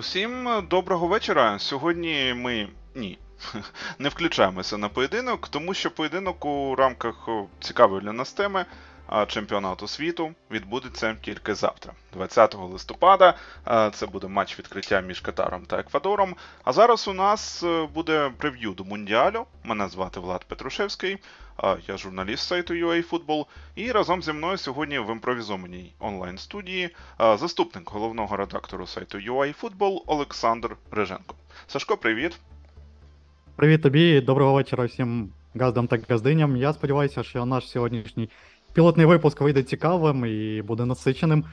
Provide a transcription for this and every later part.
Усім доброго вечора. Сьогодні ми ні. Не включаємося на поєдинок, тому що поєдинок у рамках цікавої для нас теми чемпіонату світу відбудеться тільки завтра, 20 листопада. Це буде матч відкриття між Катаром та Еквадором. А зараз у нас е, буде прев'ю до Мундіалю. Мене звати Влад Петрушевський, я журналіст сайту UAFootball. І разом зі мною сьогодні в імпровізованій онлайн-студії заступник головного редактору сайту UAFootball Олександр Реженко. Сашко, привіт. Привіт тобі, доброго вечора всім газдам та газдиням. Я сподіваюся, що наш сьогоднішній пілотний випуск вийде цікавим і буде насиченим.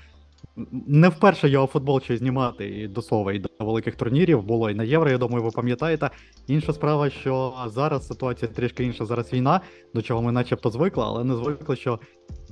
Не вперше його футбол ще знімати і до слова, і до великих турнірів було і на євро, я думаю, ви пам'ятаєте. Інша справа, що зараз ситуація трішки інша. Зараз війна, до чого ми начебто звикли, але не звикли, що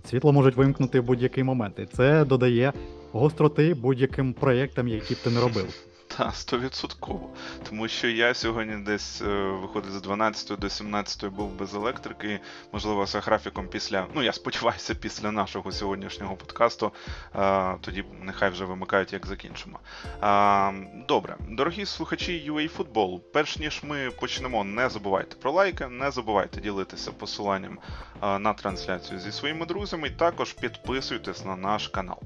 світло можуть вимкнути в будь-який момент. І це додає гостроти будь-яким проєктам, які б ти не робив. Та, стовідсотково. Тому що я сьогодні десь е, виходить з 12 до 17 був без електрики. Можливо, за графіком після, ну я сподіваюся, після нашого сьогоднішнього подкасту. Е, тоді нехай вже вимикають, як закінчимо. Е, добре, дорогі слухачі UA Football, перш ніж ми почнемо, не забувайте про лайки, не забувайте ділитися посиланням на трансляцію зі своїми друзями. І також підписуйтесь на наш канал.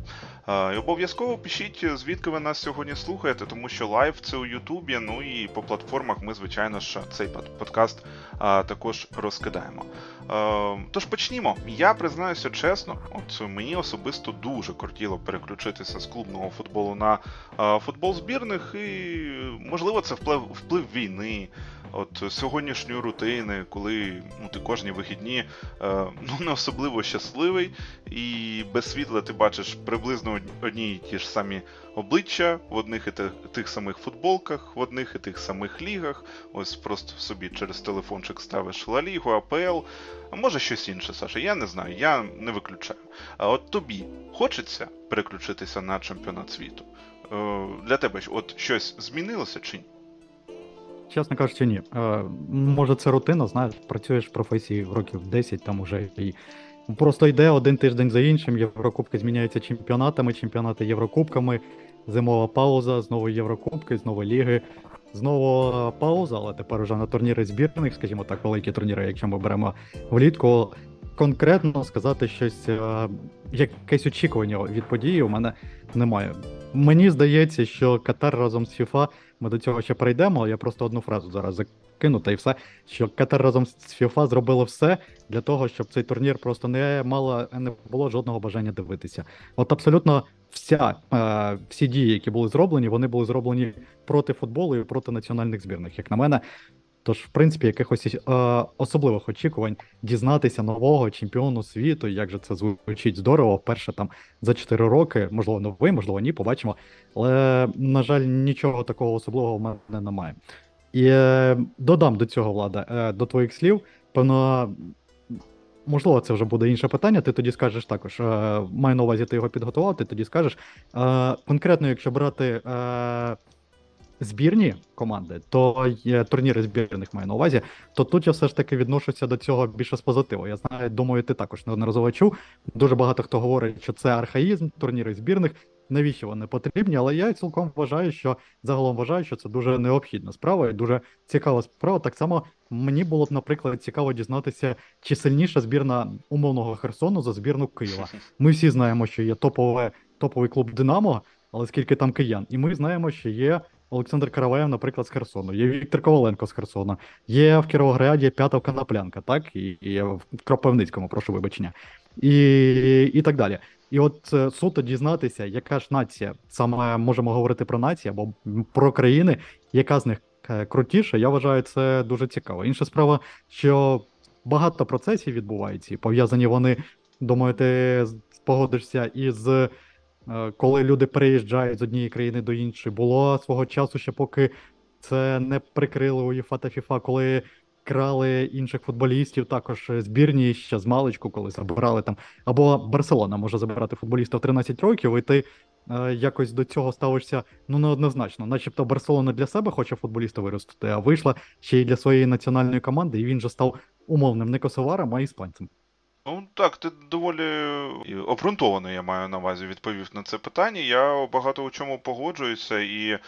І Обов'язково пишіть, звідки ви нас сьогодні слухаєте, тому що live це у Ютубі. Ну і по платформах ми, звичайно ж, цей подкаст а, також розкидаємо. А, тож почнімо. Я признаюся чесно, от мені особисто дуже кортіло переключитися з клубного футболу на а, футбол збірних, і можливо це вплив, вплив війни от сьогоднішньої рутини, коли ну, ти кожні вихідні е, ну, не особливо щасливий, і без світла ти бачиш приблизно одні і ті ж самі обличчя в одних і тих, самих футболках, в одних і тих самих лігах. Ось просто собі через телефончик ставиш Ла Лігу, АПЛ, а може щось інше, Саша. Я не знаю, я не виключаю. А от тобі хочеться переключитися на чемпіонат світу? Е, для тебе от щось змінилося чи ні? Чесно кажучи, ні. Е, Може, це рутина, знаєш, працюєш в професії років 10 там уже і. Просто йде один тиждень за іншим, Єврокубки зміняються чемпіонатами, чемпіонати Єврокубками, зимова пауза, знову Єврокубки, знову ліги, знову пауза, але тепер вже на турніри збірних, скажімо так, великі турніри, якщо ми беремо влітку. Конкретно сказати щось, е, якесь очікування від події у мене немає. Мені здається, що Катар разом з ФІФА ми до цього ще прийдемо. Я просто одну фразу зараз закину, та і все. Що Катар разом з ФІФА зробили все для того, щоб цей турнір просто не мало не було жодного бажання дивитися. От абсолютно вся е, всі дії, які були зроблені, вони були зроблені проти футболу і проти національних збірних. Як на мене, Тож, в принципі, якихось е, особливих очікувань дізнатися нового чемпіону світу, як же це звучить здорово, перше там за 4 роки, можливо, новий, можливо, ні, побачимо. Але, на жаль, нічого такого особливого в мене немає. І е, додам до цього влада, е, до твоїх слів, певно. Можливо, це вже буде інше питання. Ти тоді скажеш також. Е, маю на увазі, ти його підготував, ти тоді скажеш. Е, конкретно, якщо брати е, збірні команди, то є турніри збірних маю на увазі, то тут я все ж таки відношуся до цього більше з позитиву. Я знаю, думаю, ти також неодноразово чув. Дуже багато хто говорить, що це архаїзм, турніри збірних. Навіщо вони потрібні? Але я цілком вважаю, що загалом вважаю, що це дуже необхідна справа і дуже цікава справа. Так само мені було б, наприклад, цікаво дізнатися, чи сильніша збірна умовного Херсону за збірну Києва. Ми всі знаємо, що є топове, топовий клуб Динамо, але скільки там киян, і ми знаємо, що є Олександр Караваєв, наприклад, з Херсону, є Віктор Коваленко з Херсона, є в Кіровограді П'ята Коноплянка, так, і, і в Кропивницькому, прошу вибачення, і і так далі. І от е, суто дізнатися, яка ж нація, саме можемо говорити про націю або про країни, яка з них е, крутіша, я вважаю, це дуже цікаво. Інша справа, що багато процесів відбувається, і пов'язані вони, думаю, ти погодишся із коли люди переїжджають з однієї країни до іншої. Було свого часу, ще поки це не прикрили УЄФА та ФІФА, коли крали інших футболістів, також збірні ще з маличку, коли забирали там. Або Барселона може забирати футболіста в 13 років, і ти е, якось до цього ставишся ну неоднозначно. Начебто Барселона для себе хоче футболіста виростити, а вийшла ще й для своєї національної команди, і він же став умовним не косоваром, а іспанцем. Ну так, ти доволі і обґрунтовано, я маю на увазі, відповів на це питання. Я багато у чому погоджуюся і е,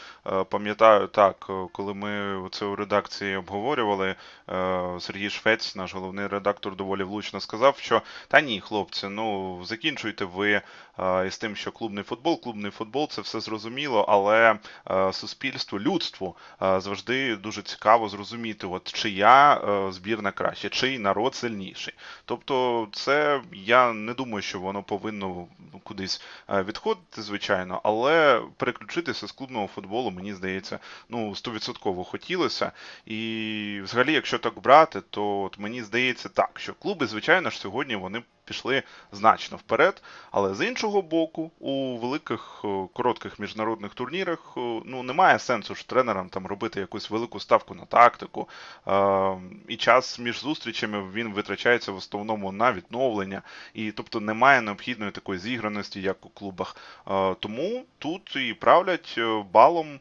пам'ятаю так, е, коли ми це у редакції обговорювали, е, Сергій Швець, наш головний редактор, доволі влучно сказав, що та ні, хлопці, ну закінчуйте ви е, із тим, що клубний футбол, клубний футбол це все зрозуміло, але е, суспільству, людству е, завжди дуже цікаво зрозуміти, от чия е, збірна краще, чий народ сильніший. Тобто, це я не думаю, що воно повинно кудись е, відходити, звичайно, але переключитися з клубного футболу, мені здається, ну 100% хотілося. І взагалі, якщо так брати, то от мені здається так, що клуби, звичайно ж, сьогодні вони пішли значно вперед. Але з іншого боку, у великих е, коротких міжнародних турнірах е, ну немає сенсу ж тренерам там робити якусь велику ставку на тактику. Е, І час між зустрічами він витрачається в основному на відновлення, і тобто немає необхідної такої зіграності, як у клубах. Е, Тому тут і правлять е, балом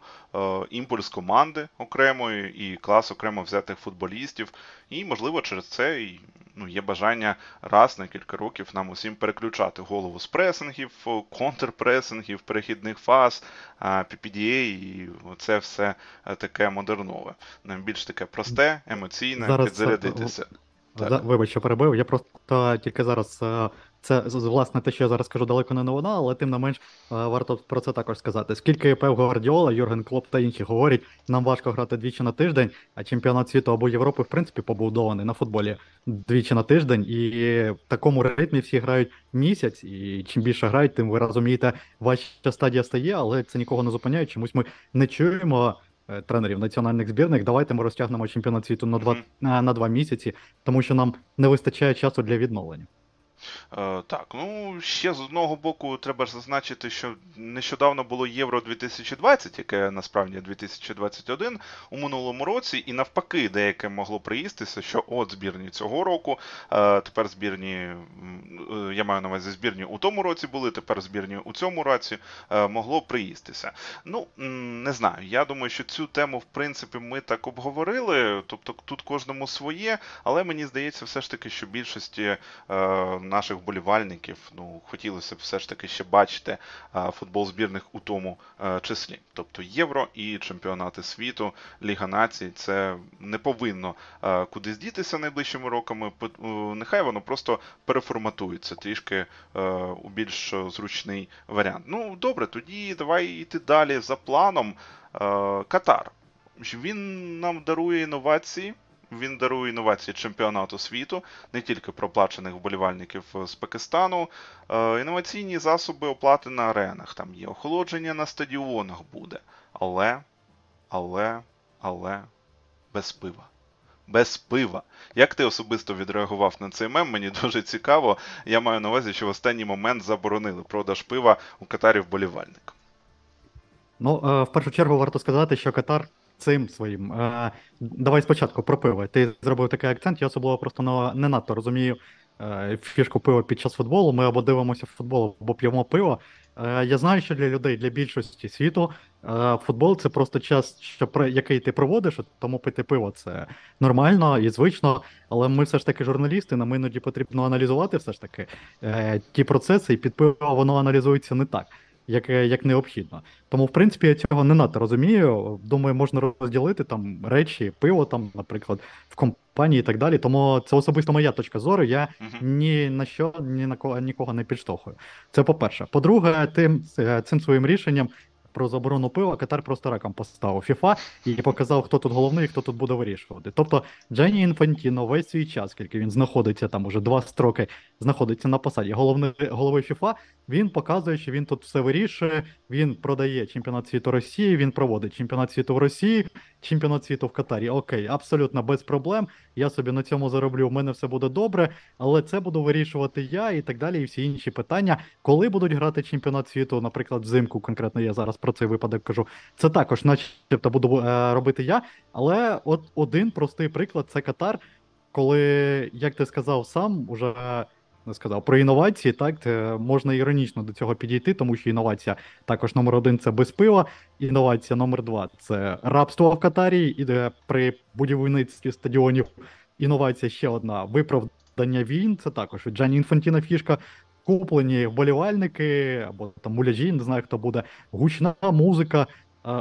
імпульс команди окремої і клас окремо взятих футболістів. І, можливо, через це і ну, є бажання раз на кілька років нам усім переключати голову з пресингів, контрпресингів, перехідних фаз, PPDA, і це все е, таке модернове. Більш таке просте, емоційне, Зараз, підзарядитися. Так. Да, вибач, що перебив. Я просто тільки зараз. е, Це власне те, що я зараз кажу, далеко не новина, але тим не менш е, варто про це також сказати. Скільки Пев Гвардіола, Юрген Клоп та інші говорять, нам важко грати двічі на тиждень, а чемпіонат світу або Європи, в принципі, побудований на футболі двічі на тиждень, і в такому ритмі всі грають місяць, і чим більше грають, тим ви розумієте, важча стадія стає, але це нікого не зупиняє. Чомусь ми не чуємо. Е, Тренерів національних збірних, давайте ми розтягнемо чемпіонат світу на два на два місяці, тому що нам не вистачає часу для відновлення. Е, так, ну ще з одного боку треба зазначити, що нещодавно було Євро 2020, яке насправді 2021 у минулому році, і навпаки, деяке могло приїстися, що от збірні цього року, е, тепер збірні, е, я маю на увазі збірні у тому році були, тепер збірні у цьому році могло приїстися. Ну, не знаю. Я думаю, що цю тему, в принципі, ми так обговорили. Тобто тут кожному своє, але мені здається, все ж таки, що більшості е, наших вболівальників ну, хотілося б все ж таки ще бачити футбол збірних у тому е, числі. Тобто Євро і чемпіонати світу, Ліга націй, це не повинно е, кудись дітися найближчими роками. Е, Нехай воно просто переформатується трішки у більш зручний варіант. Ну, добре, тоді давай йти далі за планом. Катар. Він нам дарує інновації. Він дарує інновації чемпіонату світу, не тільки проплачених вболівальників з Пакистану. Е, інноваційні засоби оплати на аренах. Там є охолодження на стадіонах буде. Але, але, але без пива. Без пива. Як ти особисто відреагував на цей мем? Мені дуже цікаво. Я маю на увазі, що в останній момент заборонили продаж пива у Катарі вболівальникам. Ну, е, в першу чергу варто сказати, що Катар цим своїм. Е, давай спочатку про пиво. Ти зробив такий акцент, я особливо просто не, надто розумію е, фішку пива під час футболу. Ми або дивимося футбол, або п'ємо пиво. Е, я знаю, що для людей, для більшості світу, е, футбол це просто час, що, який ти проводиш, тому пити пиво це нормально і звично. Але ми все ж таки журналісти, нам іноді потрібно аналізувати все ж таки е, ті процеси, і під пиво воно аналізується не так. Як, е, як необхідно. Тому, в принципі, я цього не надто розумію. Думаю, можна розділити там речі, пиво, там, наприклад, в компанії і так далі. Тому це особисто моя точка зору. Я ні на що, ні на кого нікого не підштовхую. Це по-перше. По-друге, тим е, цим своїм рішенням про заборону пива Катар просто раком поставив FIFA і показав, хто тут головний і хто тут буде вирішувати. Тобто Джанні Інфантіно весь свій час, скільки він знаходиться там уже два строки, знаходиться на посаді голови, голови FIFA, він показує, що він тут все вирішує. Він продає чемпіонат світу Росії, він проводить чемпіонат світу в Росії, чемпіонат світу в Катарі. Окей, абсолютно без проблем. Я собі на цьому зароблю, в мене все буде добре, але це буду вирішувати я і так далі, і всі інші питання. Коли будуть грати чемпіонат світу, наприклад, взимку, конкретно я зараз про цей випадок кажу. Це також, начебто, буду е, робити я. Але от один простий приклад це Катар, коли, як ти сказав сам, уже сказав про інновації, так можна іронічно до цього підійти, тому що інновація також номер один це без пива. Інновація номер два це рабство в Катарі, і при будівництві стадіонів інновація ще одна виправдання війн, це також від Джані Інфантіна фішка. Куплені вболівальники або там муляжі, не знаю хто буде, гучна музика.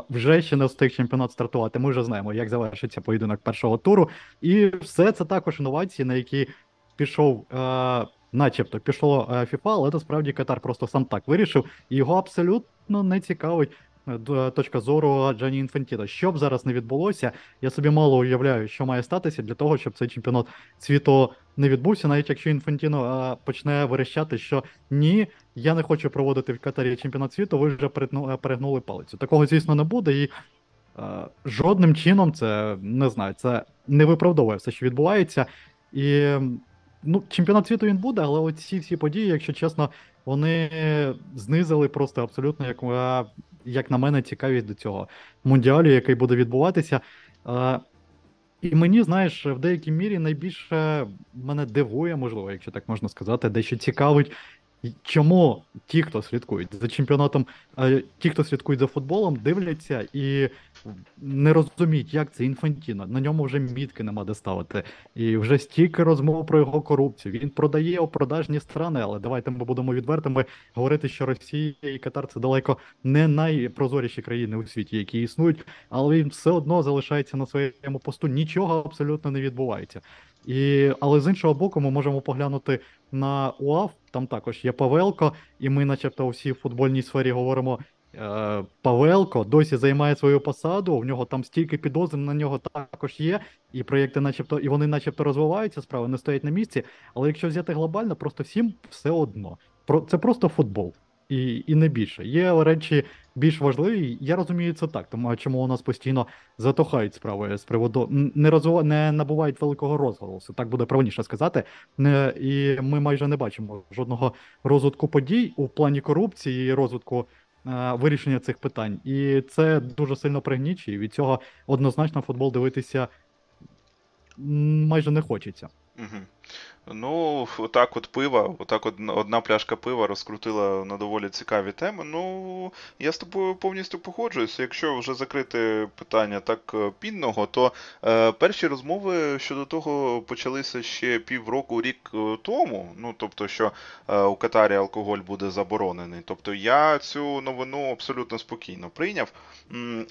Вже ще не встиг чемпіонат стартувати. Ми вже знаємо, як завершиться поєдинок першого туру. І все це також інновації, на які пішов, начебто пішло е, FIFA, але насправді Катар просто сам так вирішив, і його абсолютно не цікавить е, точка зору Джанні Інфантіно. Що б зараз не відбулося, я собі мало уявляю, що має статися для того, щоб цей чемпіонат світу не відбувся, навіть якщо Інфантіно е, почне верещати, що ні, я не хочу проводити в Катарі чемпіонат світу, ви вже е, перегнули палицю. Такого, звісно, не буде, і е, жодним чином це не знаю, це не виправдовує все, що відбувається. І ну, чемпіонат світу він буде, але оці всі події, якщо чесно, вони знизили просто абсолютно, як, е, як на мене, цікавість до цього мундіалю, який буде відбуватися. Е, І мені, знаєш, в деякій мірі найбільше мене дивує, можливо, якщо так можна сказати, дещо цікавить, чому ті, хто слідкують за чемпіонатом, е, ті, хто слідкують за футболом, дивляться і не розуміють, як це інфантіно. На ньому вже мітки нема де ставити. І вже стільки розмов про його корупцію. Він продає у продажні страни, але давайте ми будемо відвертими говорити, що Росія і Катар це далеко не найпрозоріші країни у світі, які існують, але він все одно залишається на своєму посту. Нічого абсолютно не відбувається. І, але з іншого боку, ми можемо поглянути на УАФ, там також є Павелко, і ми, начебто, у всій футбольній сфері говоримо. е, Павелко досі займає свою посаду, в нього там стільки підозр на нього також є, і проєкти, начебто, і вони начебто розвиваються, справи не стоять на місці. Але якщо взяти глобально, просто всім все одно. Про це просто футбол. І, і не більше. Є речі більш важливі. Я розумію це так, тому чому у нас постійно затухають справи з приводу не розвива... не набувають великого розголосу, так буде правильніше сказати. Не, і ми майже не бачимо жодного розвитку подій у плані корупції і розвитку е, вирішення цих питань. І це дуже сильно пригнічує. Від цього однозначно футбол дивитися майже не хочеться. Угу. Ну, отак от пива, отак от одна пляшка пива розкрутила на доволі цікаві теми. Ну, я з тобою повністю погоджуюся. Якщо вже закрити питання так е, пінного, то е, перші розмови щодо того почалися ще півроку, рік е, тому. Ну, тобто, що е, у Катарі алкоголь буде заборонений. Тобто я цю новину абсолютно спокійно прийняв.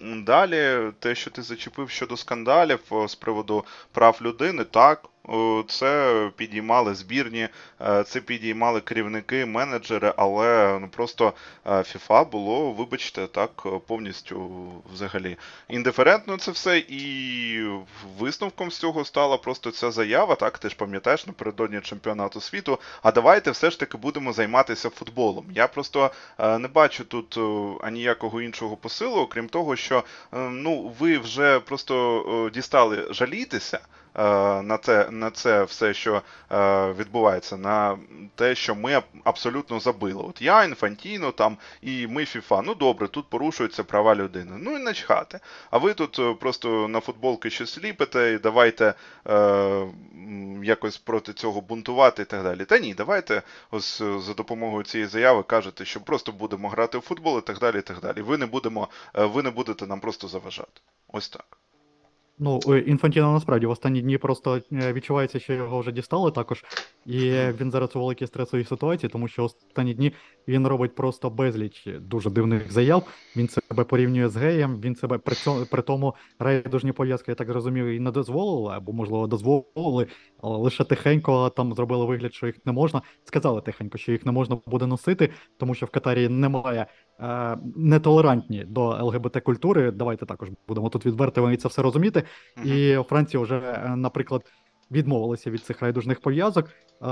Далі, те, що ти зачепив щодо скандалів е, з приводу прав людини, так. Це підіймали збірні, е, це підіймали керівники, менеджери, але ну просто е, FIFA було, вибачте, так е, повністю взагалі індиферентно це все. І висновком з цього стала просто ця заява. Так, ти ж пам'ятаєш напередодні чемпіонату світу. А давайте все ж таки будемо займатися футболом. Я просто не бачу тут аніякого іншого посилу, окрім того, що е, ну ви вже просто дістали жалітися на це, на це все, що е, відбувається, на те, що ми абсолютно забили. От я, Інфантіно, там і ми ФІФА. Ну добре, тут порушуються права людини. Ну і начхати. А ви тут е, просто на футболки щось ліпите і давайте е, якось проти цього бунтувати і так далі. Та ні, давайте ось е, за допомогою цієї заяви кажете, що просто будемо грати в футбол і так далі. і так далі. Ви не будемо, е, ви не будете нам просто заважати. Ось так. Ну, е, Інфантіно насправді в останні дні просто е, відчувається, що його вже дістали також. І він зараз у великій стресовій ситуації, тому що останні дні він робить просто безліч дуже дивних заяв. Він себе порівнює з геєм, він себе при цьому при тому райдужні пов'язки, я так зрозумів, і не дозволили, або можливо дозволили, але лише тихенько там зробили вигляд, що їх не можна. Сказали тихенько, що їх не можна буде носити, тому що в Катарі немає е, нетолерантні до ЛГБТ культури. Давайте також будемо тут відвертими і це все розуміти. Мгм. І Франція вже, е, наприклад, відмовилася від цих райдужних пов'язок, е,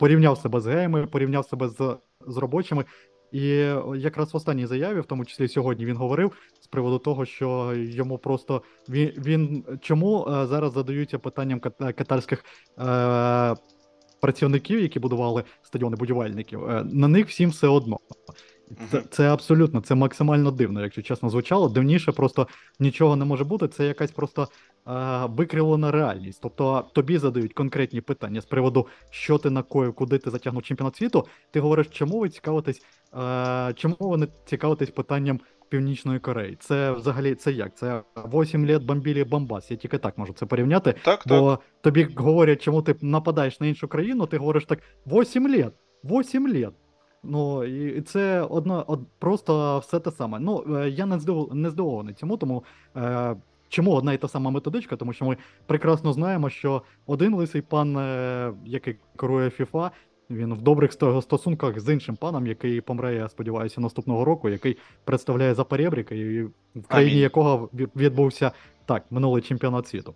порівняв себе з геями, порівняв себе з, з робочими. І якраз в останній заяві, в тому числі сьогодні, він говорив з приводу того, що йому просто він, він чому е, зараз задаються питанням кат- катарських е, працівників, які будували стадіони будівельників. Е, на них всім все одно. Це, це абсолютно, це максимально дивно, якщо чесно звучало. Дивніше просто нічого не може бути. Це якась просто е, викривлена реальність. Тобто тобі задають конкретні питання з приводу, що ти накоїв, куди ти затягнув чемпіонат світу. Ти говориш, чому ви цікавитесь, е, чому ви не цікавитесь питанням Північної Кореї. Це взагалі це як? Це 8 літ бомбілі Бомбас. Я тільки так можу це порівняти. Так, так. Бо тобі говорять, чому ти нападаєш на іншу країну, ти говориш так: 8 літ, 8 літ. Ну, і це одно, од, просто все те саме. Ну, е, я не, здив, не здивований цьому, тому е, чому одна і та сама методичка? Тому що ми прекрасно знаємо, що один лисий пан, е, який керує FIFA, він в добрих стосунках з іншим паном, який помре, я сподіваюся, наступного року, який представляє Запорєбріка, і в країні Амінь. якого відбувся так, минулий чемпіонат світу.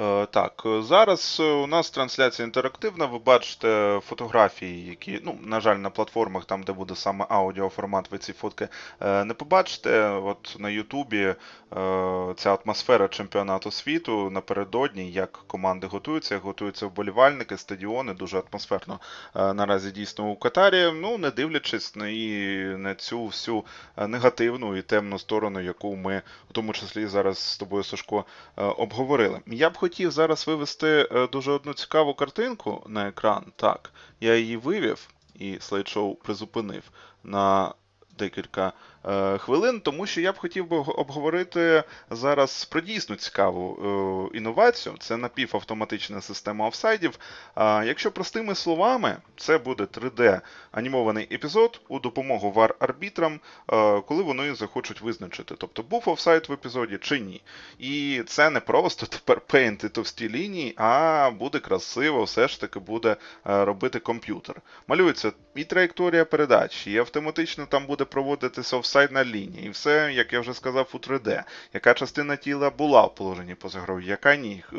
Е, Так, е, зараз е, у нас трансляція інтерактивна. Ви бачите фотографії, які, ну, на жаль, на платформах, там, де буде саме аудіоформат, ви ці фотки не побачите. От на Ютубі ця атмосфера чемпіонату світу напередодні, як команди готуються, як готуються вболівальники, стадіони, дуже атмосферно наразі дійсно у Катарі. Ну, не дивлячись на і на цю всю негативну і темну сторону, яку ми в тому числі зараз з тобою, Сашко, обговорили. Я б хотів зараз вивести е, дуже одну цікаву картинку на екран. Так, я її вивів і слайд-шоу призупинив на декілька хвилин, тому що я б хотів би обговорити зараз про дійсно цікаву е, інновацію. Це напівавтоматична система офсайдів. Якщо простими словами, це буде 3D анімований епізод у допомогу VAR-арбітрам, е, коли вони захочуть визначити, тобто був офсайд в епізоді чи ні. І це не просто тепер пейнти товсті лінії, а буде красиво, все ж таки буде е, робити комп'ютер. Малюється і траєкторія передач, і автоматично там буде проводитися офсайдна лінія, і все, як я вже сказав, у 3D. Яка частина тіла була в положенні поза грою, яка ні. Е,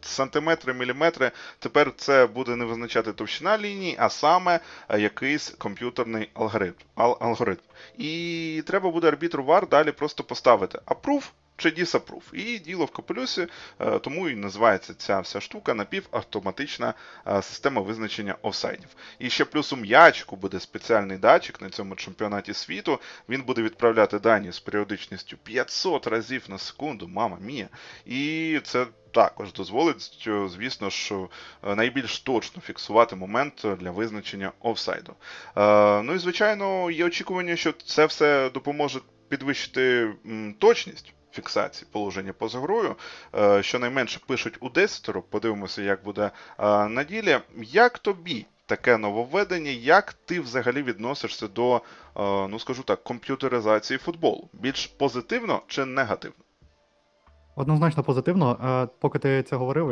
Сантиметри, міліметри. Тепер це буде не визначати товщина лінії, а саме е, якийсь комп'ютерний алгоритм. Ал- алгоритм. І треба буде арбітру VAR далі просто поставити approve чи disapprove. І діло в капелюсі, е, тому і називається ця вся штука напівавтоматична е, система визначення офсайдів. І ще плюс у м'ячику буде спеціальний датчик на цьому чемпіонаті світу. Він буде відправляти дані з періодичністю 500 разів на секунду, мама мія. І це також дозволить, звісно ж, е, найбільш точно фіксувати момент для визначення офсайду. Е, Ну і звичайно, є очікування, що це все допоможе підвищити точність. Фіксації положення поза грою, Е, щонайменше пишуть у 10, подивимося, як буде е, на ділі. Як тобі таке нововведення? Як ти взагалі відносишся до, е, ну скажу так, комп'ютеризації футболу? Більш позитивно чи негативно? Однозначно позитивно. Поки ти це говорив,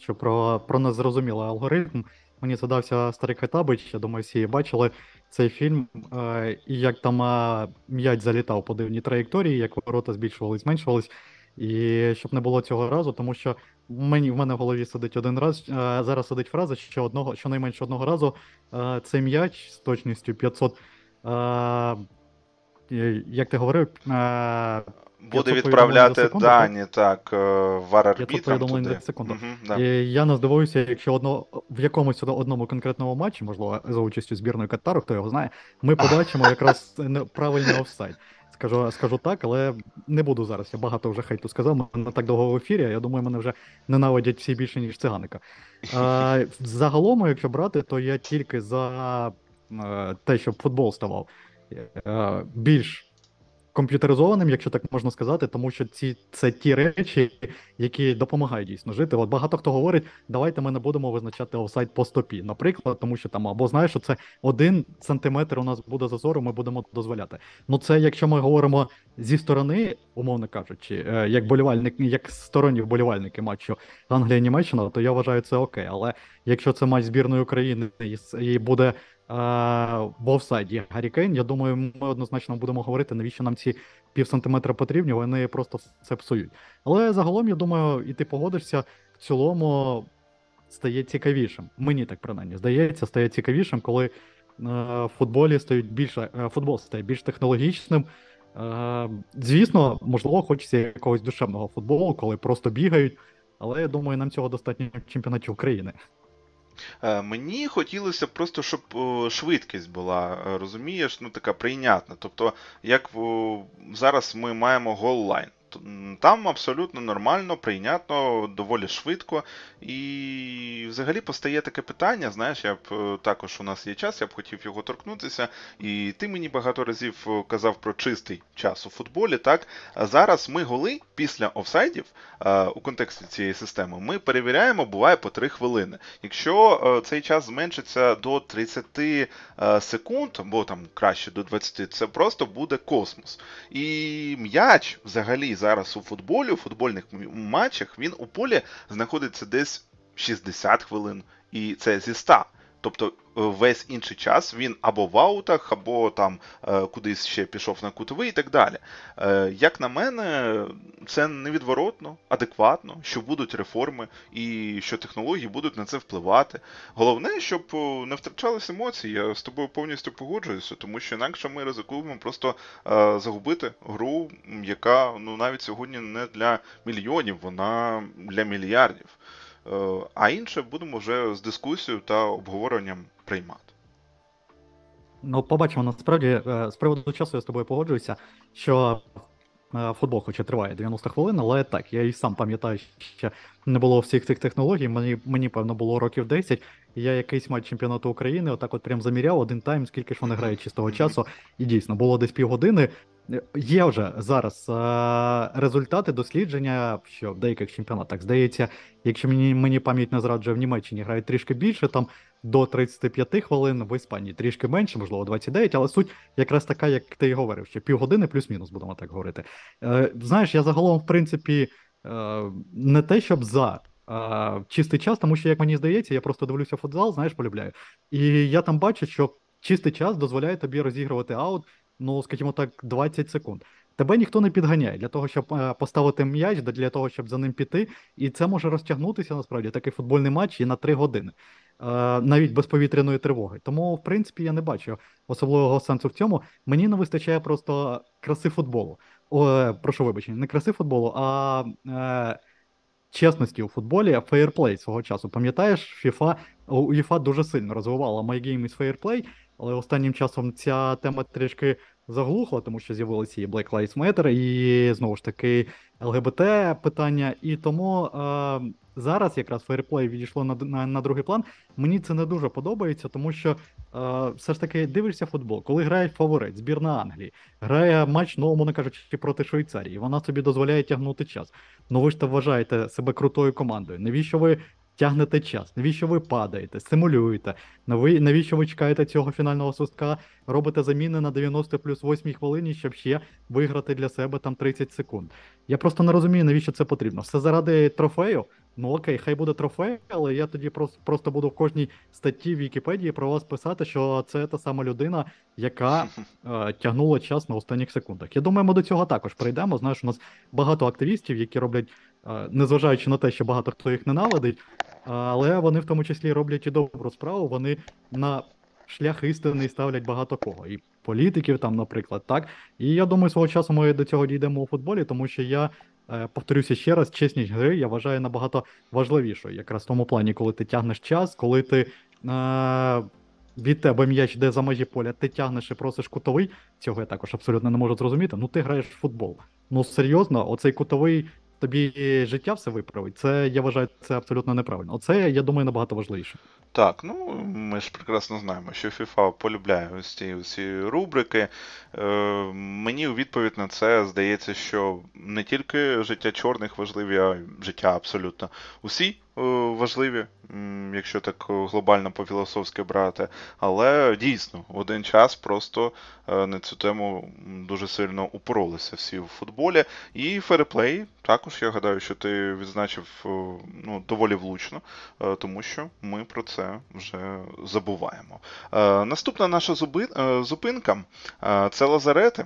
що про, про незрозумілий алгоритм, мені задався старий Хайтабич, я думаю, всі бачили цей фільм, е, і як там е, м'яч залітав по дивній траєкторії, як ворота збільшувались, зменшувались. І щоб не було цього разу, тому що мені в мене в голові сидить один раз. е, Зараз сидить фраза, що одного, щонайменше одного разу цей м'яч з точністю 500. е, е, Як ти говорив, Буде 500 відправляти секунду, дані, так, е, вар арбітрам повідомлень туди. секунду. Мгм, да. І я не здивуюся, якщо одно, в якомусь одному конкретному матчі, можливо, за участю збірної Катару, хто його знає, ми побачимо якраз не- правильний офсайд. Скажу, скажу так, але не буду зараз. Я багато вже хейту сказав. Ми не так довго в ефірі. Я думаю, мене вже ненавидять всі більше, ніж циганика. Е, загалом, якщо брати, то я тільки за е, те, щоб футбол ставав е, більш комп'ютеризованим, якщо так можна сказати, тому що ці це ті речі, які допомагають дійсно жити. От багато хто говорить, давайте ми не будемо визначати офсайд по стопі, наприклад, тому що там або знаєш, що це один сантиметр у нас буде зазору, ми будемо дозволяти. Ну це якщо ми говоримо зі сторони, умовно кажучи, е, як болівальник, як сторонні вболівальники матчу Англія-Німеччина, то я вважаю це окей. Але якщо це матч збірної України і буде е, в офсайді Гаррі Кейн, я думаю, ми однозначно будемо говорити, навіщо нам ці пів сантиметра потрібні, вони просто це псують. Але загалом, я думаю, і ти погодишся, в цілому стає цікавішим. Мені так принаймні здається, стає цікавішим, коли е, в футболі стають більше, е, футбол стає більш технологічним. Звісно, можливо, хочеться якогось душевного футболу, коли просто бігають. Але я думаю, нам цього достатньо в чемпіонаті України. Е, Мені хотілося просто, щоб швидкість була, е, розумієш, ну така прийнятна. Тобто, як зараз ми маємо голлайн. Там абсолютно нормально, прийнятно, доволі швидко. І взагалі постає таке питання. Знаєш, я б е, також у нас є час, я б хотів його торкнутися. І ти мені багато разів е, казав про чистий час у футболі. Так а зараз ми голи після офсайдів е, у контексті цієї системи ми перевіряємо, буває по 3 хвилини. Якщо цей час зменшиться до 30 секунд, або там краще до 20, це просто буде космос. І м'яч взагалі зараз у футболі, у футбольних матчах, він у полі знаходиться десь 60 хвилин, і це зі 100. Тобто весь інший час він або в аутах, або там е, кудись ще пішов на кутовий і так далі. Е, як на мене, це невідворотно, адекватно, що будуть реформи і що технології будуть на це впливати. Головне, щоб не втрачались емоції. Я з тобою повністю погоджуюся, тому що інакше ми ризикуємо просто е, загубити гру, яка ну навіть сьогодні не для мільйонів, вона для мільярдів. А інше будемо вже з дискусією та обговоренням приймати. Ну, побачимо, насправді, е, з приводу часу я з тобою погоджуюся, що е, футбол хоч і триває 90 хвилин, але так, я і сам пам'ятаю, що не було всіх цих технологій. Мені, мені певно, було років 10, і я якийсь матч чемпіонату України, отак от прям заміряв один тайм, скільки ж вони грають чистого часу. І дійсно, було десь півгодини. Є вже зараз е, результати дослідження, що в деяких чемпіонатах здається, якщо мені мені пам'ять не зраджує в Німеччині грають трішки більше, там до 35 хвилин, в Іспанії трішки менше, можливо, 29, але суть якраз така, як ти і говорив, що півгодини плюс-мінус, будемо так говорити. Е, Знаєш, я загалом, в принципі, е, не те, щоб за. А, чистий час, тому що, як мені здається, я просто дивлюся футзал, знаєш, полюбляю. І я там бачу, що чистий час дозволяє тобі розігрувати аут ну, скажімо так, 20 секунд. Тебе ніхто не підганяє для того, щоб е, поставити м'яч, для того, щоб за ним піти. І це може розтягнутися насправді такий футбольний матч і на 3 години, е, навіть без повітряної тривоги. Тому, в принципі, я не бачу особливого сенсу в цьому. Мені не вистачає просто краси футболу. О, е, Прошу вибачення, не краси футболу, а е, чесності у футболі, фейерплей свого часу. Пам'ятаєш, FIFA, UEFA дуже сильно розвивала My Game is Fair але останнім часом ця тема трішки заглухла, тому що з'явилися і Black Lives Matter, і знову ж таки ЛГБТ питання. І тому е, зараз якраз фейерплей відійшло на, на на, другий план. Мені це не дуже подобається, тому що е, все ж таки дивишся футбол, коли грає фаворит, збірна Англії, грає матч, ну, мовно кажучи, проти Швейцарії. Вона собі дозволяє тягнути час. Ну ви ж то вважаєте себе крутою командою. Навіщо ви тягнете час? Навіщо ви падаєте, стимулюєте? Навіщо ви чекаєте цього фінального свистка, робите заміни на 90 плюс 8 хвилині, щоб ще виграти для себе там 30 секунд? Я просто не розумію, навіщо це потрібно. Все заради трофею. Ну окей, хай буде трофей, але я тоді просто просто буду в кожній статті в Вікіпедії про вас писати, що це та сама людина, яка е, тягнула час на останніх секундах. Я думаю, ми до цього також прийдемо. Знаєш, у нас багато активістів, які роблять, е, незважаючи на те, що багато хто їх ненавидить, але вони в тому числі роблять і добру справу. Вони на шлях істини ставлять багато кого. І політиків там, наприклад, так. І я думаю, свого часу ми до цього дійдемо у футболі, тому що я е, повторюся ще раз, чесність гри я вважаю набагато важливішою. Якраз в тому плані, коли ти тягнеш час, коли ти. Е, від тебе м'яч йде за межі поля, ти тягнеш і просиш кутовий. Цього я також абсолютно не можу зрозуміти. Ну ти граєш в футбол. Ну серйозно, оцей кутовий тобі життя все виправить. Це я вважаю це абсолютно неправильно. Оце я думаю набагато важливіше. Так, ну ми ж прекрасно знаємо, що FIFA полюбляє ось ці усі рубрики. Е, Мені у відповідь на це здається, що не тільки життя чорних важливі, а життя абсолютно усі важливі, якщо так глобально по-філософськи брати. Але дійсно, в один час просто е, на цю тему дуже сильно упоролися всі в футболі. І фереплей також я гадаю, що ти відзначив е, ну, доволі влучно, тому що ми про це вже забуваємо. Наступна наша зупинка це лазарети.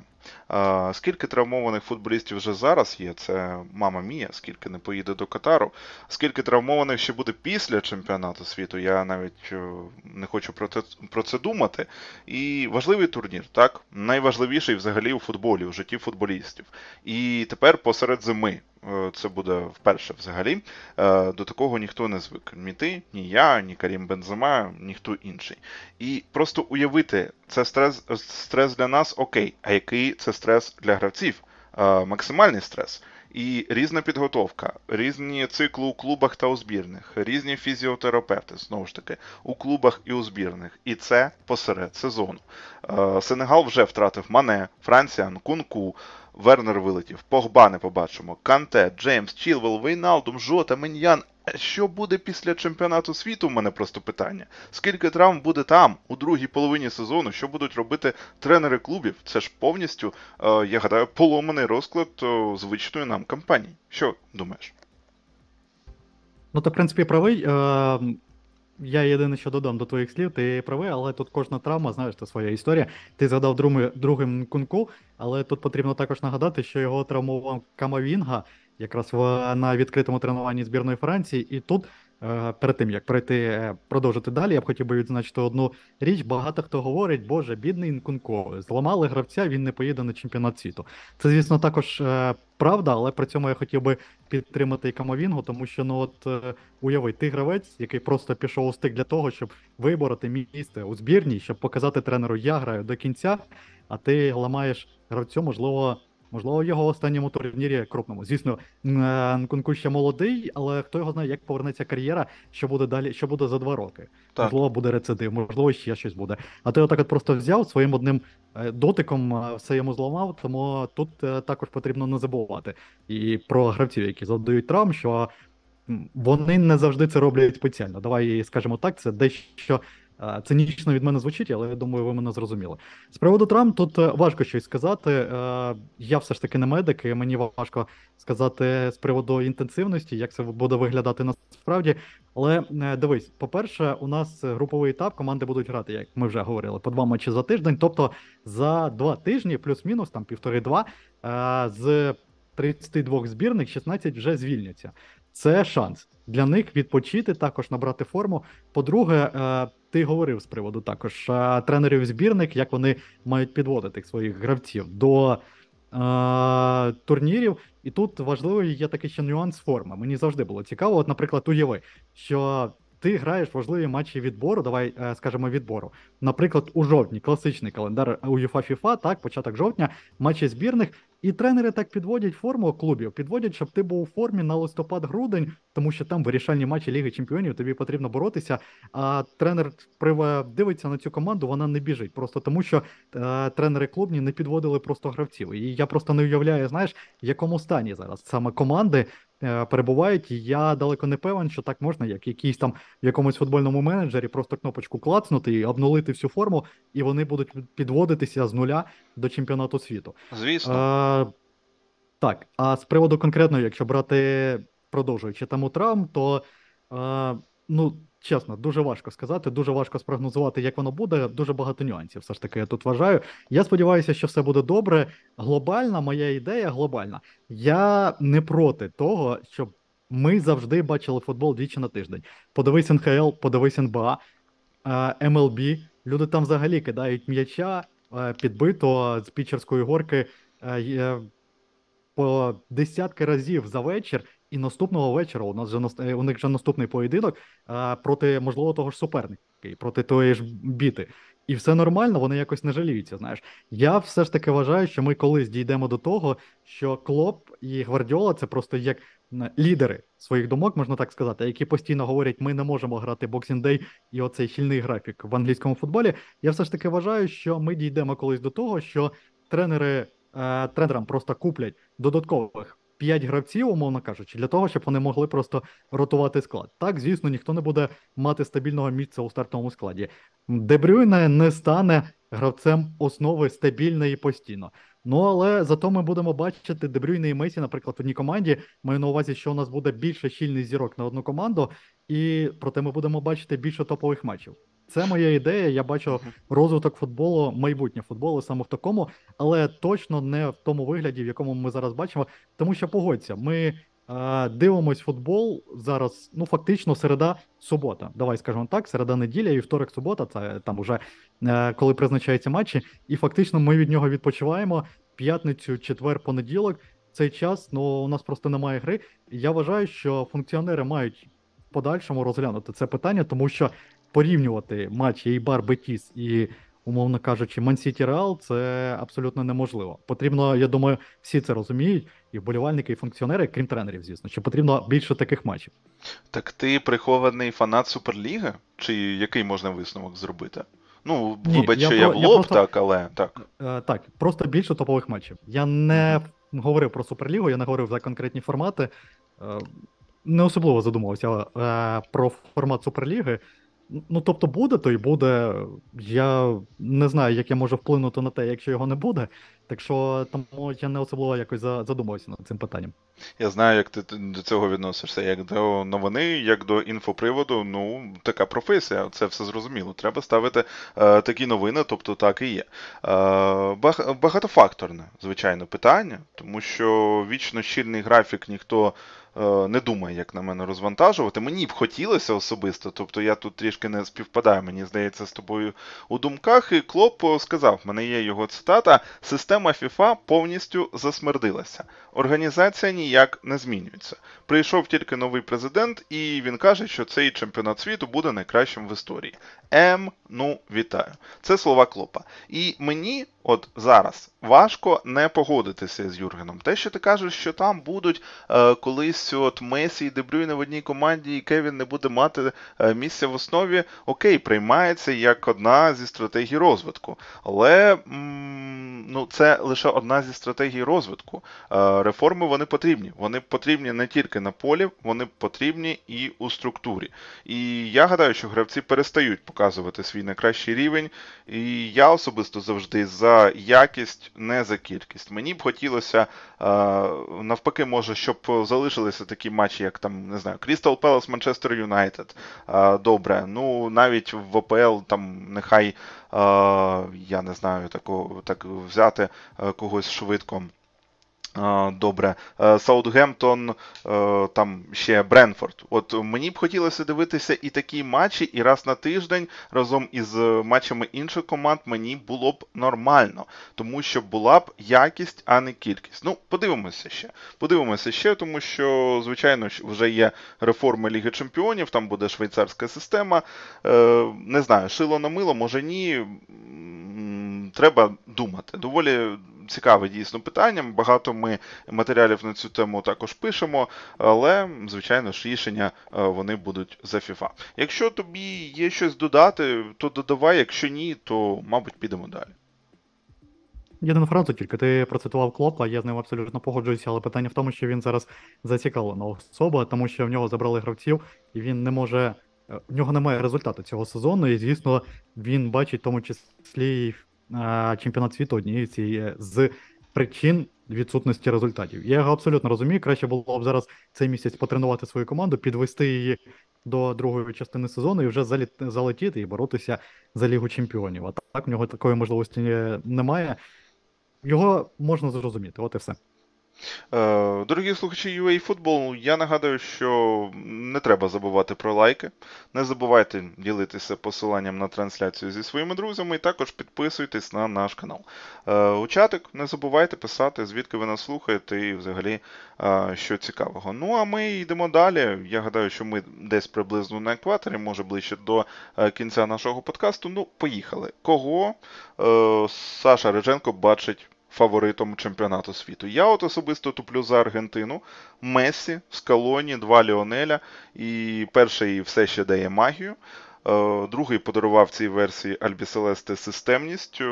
Скільки травмованих футболістів вже зараз є? Це мама Мія, скільки не поїде до Катару. Скільки травмованих ще буде після чемпіонату світу, я навіть не хочу про це про це думати. І важливий турнір, так? Найважливіший взагалі у футболі, у житті футболістів. І тепер посеред зими. Е, це буде вперше взагалі. Е, до такого ніхто не звик. Ні ти, ні я, ні Карім Бензема, ніхто інший. І просто уявити, це стрес, стрес для нас окей. А який це стрес для гравців? Е, максимальний стрес. І різна підготовка, різні цикли у клубах та у збірних, різні фізіотерапевти, знову ж таки, у клубах і у збірних. І це посеред сезону. Сенегал вже втратив Мане, Франція, Нкунку, Вернер вилетів, Погба не побачимо, Канте, Джеймс, Чілвел, Вейналдум, Жота, Меньян. Е, Що буде після чемпіонату світу? У мене просто питання. Скільки травм буде там у другій половині сезону? Що будуть робити тренери клубів? Це ж повністю, е, я гадаю, поломаний розклад е, звичної нам кампанії. Що думаєш? Ну, ти, в принципі, правий. Я єдине, що додам до твоїх слів, ти правий, але тут кожна травма, знаєш, це своя історія. Ти згадав другим, другим кунку, але тут потрібно також нагадати, що його травмував Камавінга якраз в, на відкритому тренуванні збірної Франції. І тут, перед тим як пройти, е, продовжити далі, я б хотів би відзначити одну річ. Багато хто говорить, боже, бідний Нкунко, зламали гравця, він не поїде на чемпіонат світу. Це, звісно, також е, правда, але при цьому я хотів би підтримати і Камавінгу, тому що ну от е, уяви, ти гравець, який просто пішов у стик для того, щоб вибороти місце у збірній, щоб показати тренеру, я граю до кінця, а ти ламаєш гравцю, можливо. Можливо, його останньому турнірі крупному. Звісно, е, Нкунку ще молодий, але хто його знає, як повернеться кар'єра, що буде далі, що буде за два роки. Так. Можливо, буде рецидив, можливо, ще щось буде. А ти отак от просто взяв своїм одним е, дотиком, е, все йому зламав, тому тут також потрібно не забувати і про гравців, які завдають травм, що вони не завжди це роблять спеціально. Давай скажемо так, це дещо цинічно від мене звучить, але я думаю, ви мене зрозуміли. З приводу травм тут е, важко щось сказати. Е, Я все ж таки не медик, і мені важко сказати з приводу інтенсивності, як це буде виглядати насправді. Але е, дивись, по-перше, у нас груповий етап, команди будуть грати, як ми вже говорили, по два матчі за тиждень. Тобто за два тижні, плюс-мінус, там півтори-два, е, з 32 збірних 16 вже звільняться. Це шанс для них відпочити, також набрати форму. По-друге, е, ти говорив з приводу також е, тренерів збірних, як вони мають підводити своїх гравців до е, турнірів. І тут важливий є такий ще нюанс форми. Мені завжди було цікаво. От, наприклад, уяви, що ти граєш важливі матчі відбору, давай скажемо відбору. Наприклад, у жовтні класичний календар FIFA, так, початок жовтня, матчі збірних, і тренери так підводять форму клубів, підводять, щоб ти був у формі на листопад-грудень, тому що там вирішальні матчі Ліги Чемпіонів, тобі потрібно боротися. А тренер дивиться на цю команду, вона не біжить. Просто тому, що е, тренери клубні не підводили просто гравців. І я просто не уявляю, знаєш, в якому стані зараз саме команди е, перебувають. Я далеко не певен, що так можна, як якийсь там в якомусь футбольному менеджері, просто кнопочку клацнути і обнулити всю форму, і вони будуть підводитися з нуля до чемпіонату світу. Звісно. Так, а з приводу конкретно, якщо брати, продовжуючи тему травм, то а, ну, чесно, дуже важко сказати, дуже важко спрогнозувати, як воно буде. Дуже багато нюансів. Все ж таки, я тут вважаю. Я сподіваюся, що все буде добре. Глобальна моя ідея глобальна. Я не проти того, щоб ми завжди бачили футбол двічі на тиждень. Подивись НХЛ, подивись НБА, МЛБ. Люди там взагалі кидають м'яча підбито з пічерської горки по десятки разів за вечір. І наступного вечора у нас вже е, у них вже наступний поєдинок е, проти можливо того ж суперника, проти тої ж біти. І все нормально, вони якось не жаліються. Знаєш, я все ж таки вважаю, що ми колись дійдемо до того, що Клоп і Гвардіола це просто як лідери своїх думок, можна так сказати, які постійно говорять, ми не можемо грати Boxing Day і оцей щільний графік в англійському футболі. Я все ж таки вважаю, що ми дійдемо колись до того, що тренери е, тренерам просто куплять додаткових. П'ять гравців, умовно кажучи, для того, щоб вони могли просто ротувати склад. Так, звісно, ніхто не буде мати стабільного місця у стартовому складі. Дебрюйне не стане гравцем основи стабільно і постійно. Ну але зато ми будемо бачити Дебрюйне і Месі, наприклад, в одній команді. Маю на увазі, що у нас буде більше щільних зірок на одну команду, і проте ми будемо бачити більше топових матчів. Це моя ідея. Я бачу розвиток футболу, майбутнє футболу саме в такому, але точно не в тому вигляді, в якому ми зараз бачимо. Тому що погодься, ми е, дивимось футбол зараз. Ну фактично, середа, субота. Давай скажемо так, середа неділя, вівторок, субота. Це там уже е, коли призначаються матчі, і фактично ми від нього відпочиваємо. П'ятницю, четвер, понеділок. Цей час ну у нас просто немає гри. Я вважаю, що функціонери мають в подальшому розглянути це питання, тому що порівнювати матч Ейбар Бетіс і умовно кажучи, Ман-Сіті Реал це абсолютно неможливо. Потрібно, я думаю, всі це розуміють, і вболівальники, і функціонери, крім тренерів, звісно, що потрібно більше таких матчів. Так ти прихований фанат Суперліги? Чи який можна висновок зробити? Ну, Ні, вибач, я що я в лоб, просто- так, але так. Е, так, просто більше топових матчів. Я не говорив про Суперлігу, я не говорив за конкретні формати. Е, не особливо задумувався е, про формат Суперліги. Ну, тобто буде, то й буде. Я не знаю, як я можу вплинути на те, якщо його не буде. Так що тому я не особливо якось за- задумувався над цим питанням. Я знаю, як ти до цього відносишся, як до новини, як до інфоприводу. Ну, така професія, це все зрозуміло. Треба ставити е, такі новини, тобто так і є. Е, багатофакторне, звичайно, питання, тому що вічно щільний графік ніхто. Е, Не думає, як на мене розвантажувати. Мені б хотілося особисто, тобто я тут трішки не співпадаю, мені здається, з тобою у думках. І Клоп сказав, в мене є його цитата: система FIFA повністю засмердилася. Організація ніяк не змінюється. Прийшов тільки новий президент, і він каже, що цей чемпіонат світу буде найкращим в історії. Ем, ну вітаю. Це слова Клопа. І мені, от зараз, важко не погодитися з Юргеном. Те, що ти кажеш, що там будуть е, колись от Месі і Дебрюйне в одній команді, і Кевін не буде мати е, місця в основі, окей, приймається як одна зі стратегій розвитку. Але ну, це лише одна зі стратегій розвитку. Е, реформи вони потрібні. Вони потрібні не тільки на полі, вони потрібні і у структурі. І я гадаю, що гравці перестають показувати свій найкращий рівень. І я особисто завжди за якість, не за кількість. Мені б хотілося е, навпаки, може, щоб залишилися такі матчі, як там не знаю, Crystal Palace, Манчестер Юнайтед. Добре, ну навіть в ОПЛ там нехай е, я не знаю такого так взяти е, когось швидко. Добре, Е, Саутгемптон, е, там ще Бренфорд. От мені б хотілося дивитися і такі матчі, і раз на тиждень разом із е, матчами інших команд мені було б нормально, тому що була б якість, а не кількість. Ну, подивимося ще. Подивимося ще, тому що, звичайно, вже є реформи Ліги Чемпіонів, там буде швейцарська система. Не знаю, шило на мило, може ні. Треба думати. Доволі цікаве дійсно питання. Багато ми матеріалів на цю тему також пишемо, але, звичайно ж, рішення е, вони будуть за FIFA. Якщо тобі є щось додати, то додавай, якщо ні, то, мабуть, підемо далі. Єдину фразу тільки ти процитував Клопа, я з ним абсолютно погоджуюся, але питання в тому, що він зараз зацікавлена особа, тому що в нього забрали гравців, і він не може. е, В нього немає результату цього сезону, і звісно, він бачить в тому числі чемпіонат світу однією цієї з причин відсутності результатів. Я його абсолютно розумію. Краще було б зараз цей місяць потренувати свою команду, підвести її до другої частини сезону і вже залетіти і боротися за Лігу Чемпіонів. А так в нього такої можливості немає. Його можна зрозуміти, от і все. Е, Дорогі слухачі UA Football, я нагадую, що не треба забувати про лайки. Не забувайте ділитися посиланням на трансляцію зі своїми друзями, і також підписуйтесь на наш канал. Е, У чатик не забувайте писати, звідки ви нас слухаєте і взагалі е, що цікавого. Ну а ми йдемо далі. Я гадаю, що ми десь приблизно на екваторі, може ближче до кінця нашого подкасту. Ну, поїхали. Кого Саша Реженко бачить фаворитом чемпіонату світу. Я от особисто туплю за Аргентину. Месі, Скалоні, два Ліонеля. І перший все ще дає магію. Е, Другий подарував цій версії Альбі Селесте системність.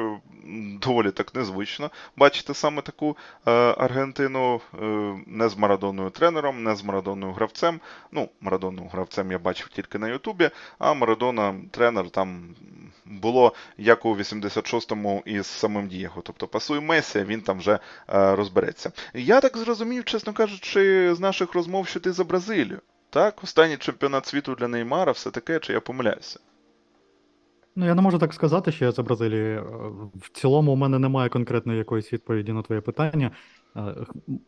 Доволі так незвично бачити саме таку е, Аргентину е, не з Марадоною тренером, не з Марадоною гравцем. Ну, Марадону гравцем я бачив тільки на Ютубі, а Марадона тренер там було як у 86-му із самим Дієго. Тобто пасує Месі, він там вже розбереться. Я так зрозумів, чесно кажучи, з наших розмов, що ти за Бразилію. Так, останній чемпіонат світу для Неймара, все таке, чи я помиляюся? Ну, я не можу так сказати, що я за Бразилії. Е, В цілому, у мене немає конкретної якоїсь відповіді на твоє питання. Е,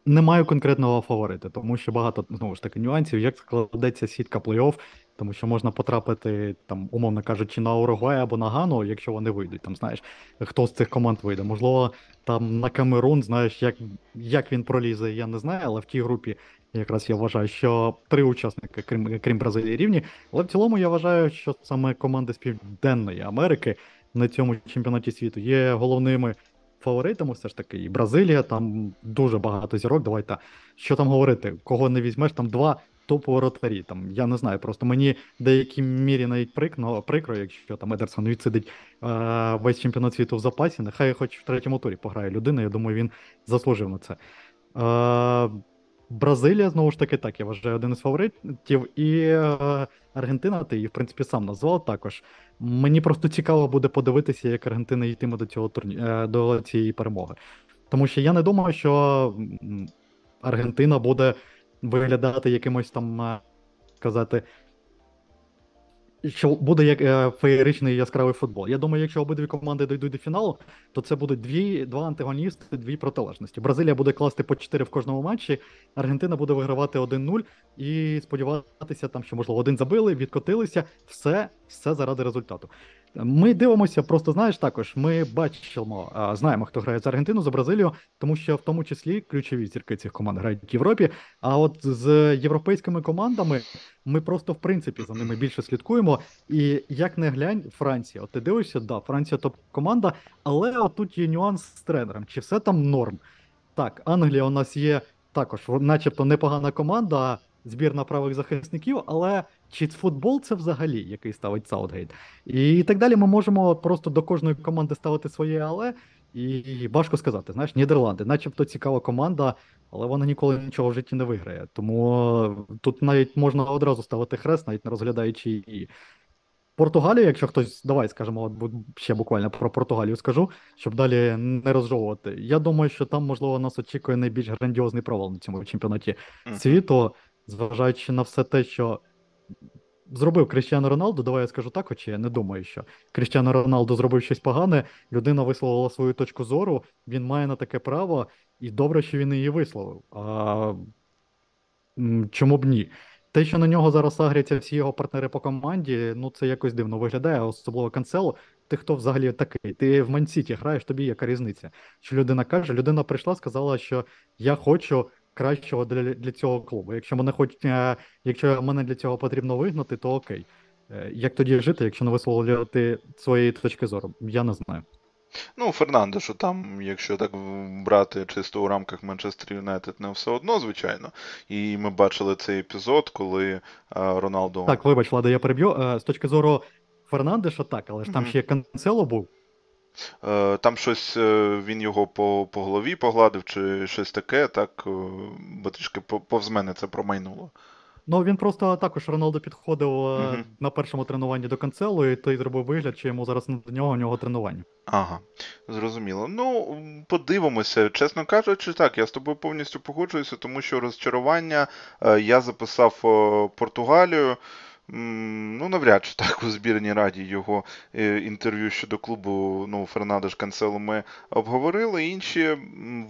Не маю конкретного фаворита, тому що багато знову ж таки нюансів, як складеться сітка плей-офф, тому що можна потрапити, там, умовно кажучи, на Уругвай або на Гану, якщо вони вийдуть. Там знаєш, хто з цих команд вийде. Можливо, там на Камерун, знаєш, як, як він пролізе, я не знаю, але в тій групі якраз я вважаю, що три учасники, крім, крім Бразилії, рівні. Але в цілому я вважаю, що саме команди з Південної Америки на цьому чемпіонаті світу є головними фаворитами, все ж таки, і Бразилія, там дуже багато зірок. Давайте що там говорити, кого не візьмеш, там два топові воротарі. Там я не знаю, просто мені в деякій мірі навіть прикно, прикро, якщо там Едерсон відсидить е, весь чемпіонат світу в запасі. Нехай хоч в третьому турі пограє людина. Я думаю, він заслужив на це. Е, Бразилія, знову ж таки, так, я вважаю, один із фаворитів. І е, Аргентина, ти її, в принципі, сам назвав також. Мені просто цікаво буде подивитися, як Аргентина йтиме до цього турні... е, до цієї перемоги. Тому що я не думаю, що Аргентина буде виглядати якимось там, е, сказати, що буде як е, феєричний яскравий футбол. Я думаю, якщо обидві команди дійдуть до фіналу, то це будуть дві, два антагоністи, дві протилежності. Бразилія буде класти по 4 в кожному матчі, Аргентина буде вигравати 1-0 і сподіватися, там, що можливо один забили, відкотилися, все, все заради результату. Ми дивимося, просто знаєш також. Ми бачимо, знаємо, хто грає за Аргентину, за Бразилію, тому що в тому числі ключові зірки цих команд грають в Європі. А от з європейськими командами ми просто в принципі за ними більше слідкуємо. І як не глянь, Франція, от ти дивишся, да, Франція топ-команда, але отут є нюанс з тренером. Чи все там норм? Так, Англія у нас є також, начебто, непогана команда збірна правих захисників, але чи футбол це взагалі, який ставить Саутгейт? І так далі ми можемо просто до кожної команди ставити своє але. І важко сказати, знаєш, Нідерланди, начебто цікава команда, але вона ніколи нічого в житті не виграє. Тому тут навіть можна одразу ставити хрест, навіть не розглядаючи її. Португалію, якщо хтось, давай скажемо, от ще буквально про Португалію скажу, щоб далі не розжовувати. Я думаю, що там, можливо, нас очікує найбільш грандіозний провал на цьому чемпіонаті світу зважаючи на все те, що зробив Кріштіану Роналду, давай я скажу так, хоч я не думаю, що Кріштіану Роналду зробив щось погане, людина висловила свою точку зору, він має на таке право, і добре, що він її висловив. А Чому б ні? Те, що на нього зараз агряться всі його партнери по команді, ну це якось дивно виглядає, особливо канцелу. Ти хто взагалі такий? Ти в Мансіті граєш, тобі яка різниця? Що людина каже? Людина прийшла, сказала, що я хочу кращого для для цього клубу. Якщо мене хоч, е, якщо мене для цього потрібно вигнати, то окей. Е, як тоді жити, якщо не висловлювати своєї точки зору? Я не знаю. Ну, Фернандешу, там, якщо так брати чисто у рамках Манчестер Юнайтед, не все одно, звичайно. І ми бачили цей епізод, коли е, Роналдо. Так, вибач, Влада, я переб'ю. З точки зору Фернандеша, так, але ж там mm-hmm. ще Канцело був. Е, там щось е, він його по по голові погладив, чи щось таке, так, е, бо трішки повз мене це промайнуло. Ну, він просто також Роналдо підходив uh на першому тренуванні до канцелу, і той зробив вигляд, що йому зараз до нього у нього тренування. Ага, зрозуміло. Ну, подивимося, чесно кажучи, так, я з тобою повністю погоджуюся, тому що розчарування я записав Португалію. Ну, навряд чи так у збірній раді його е, інтерв'ю щодо клубу ну, Фернандеш Канцелу ми обговорили. Інші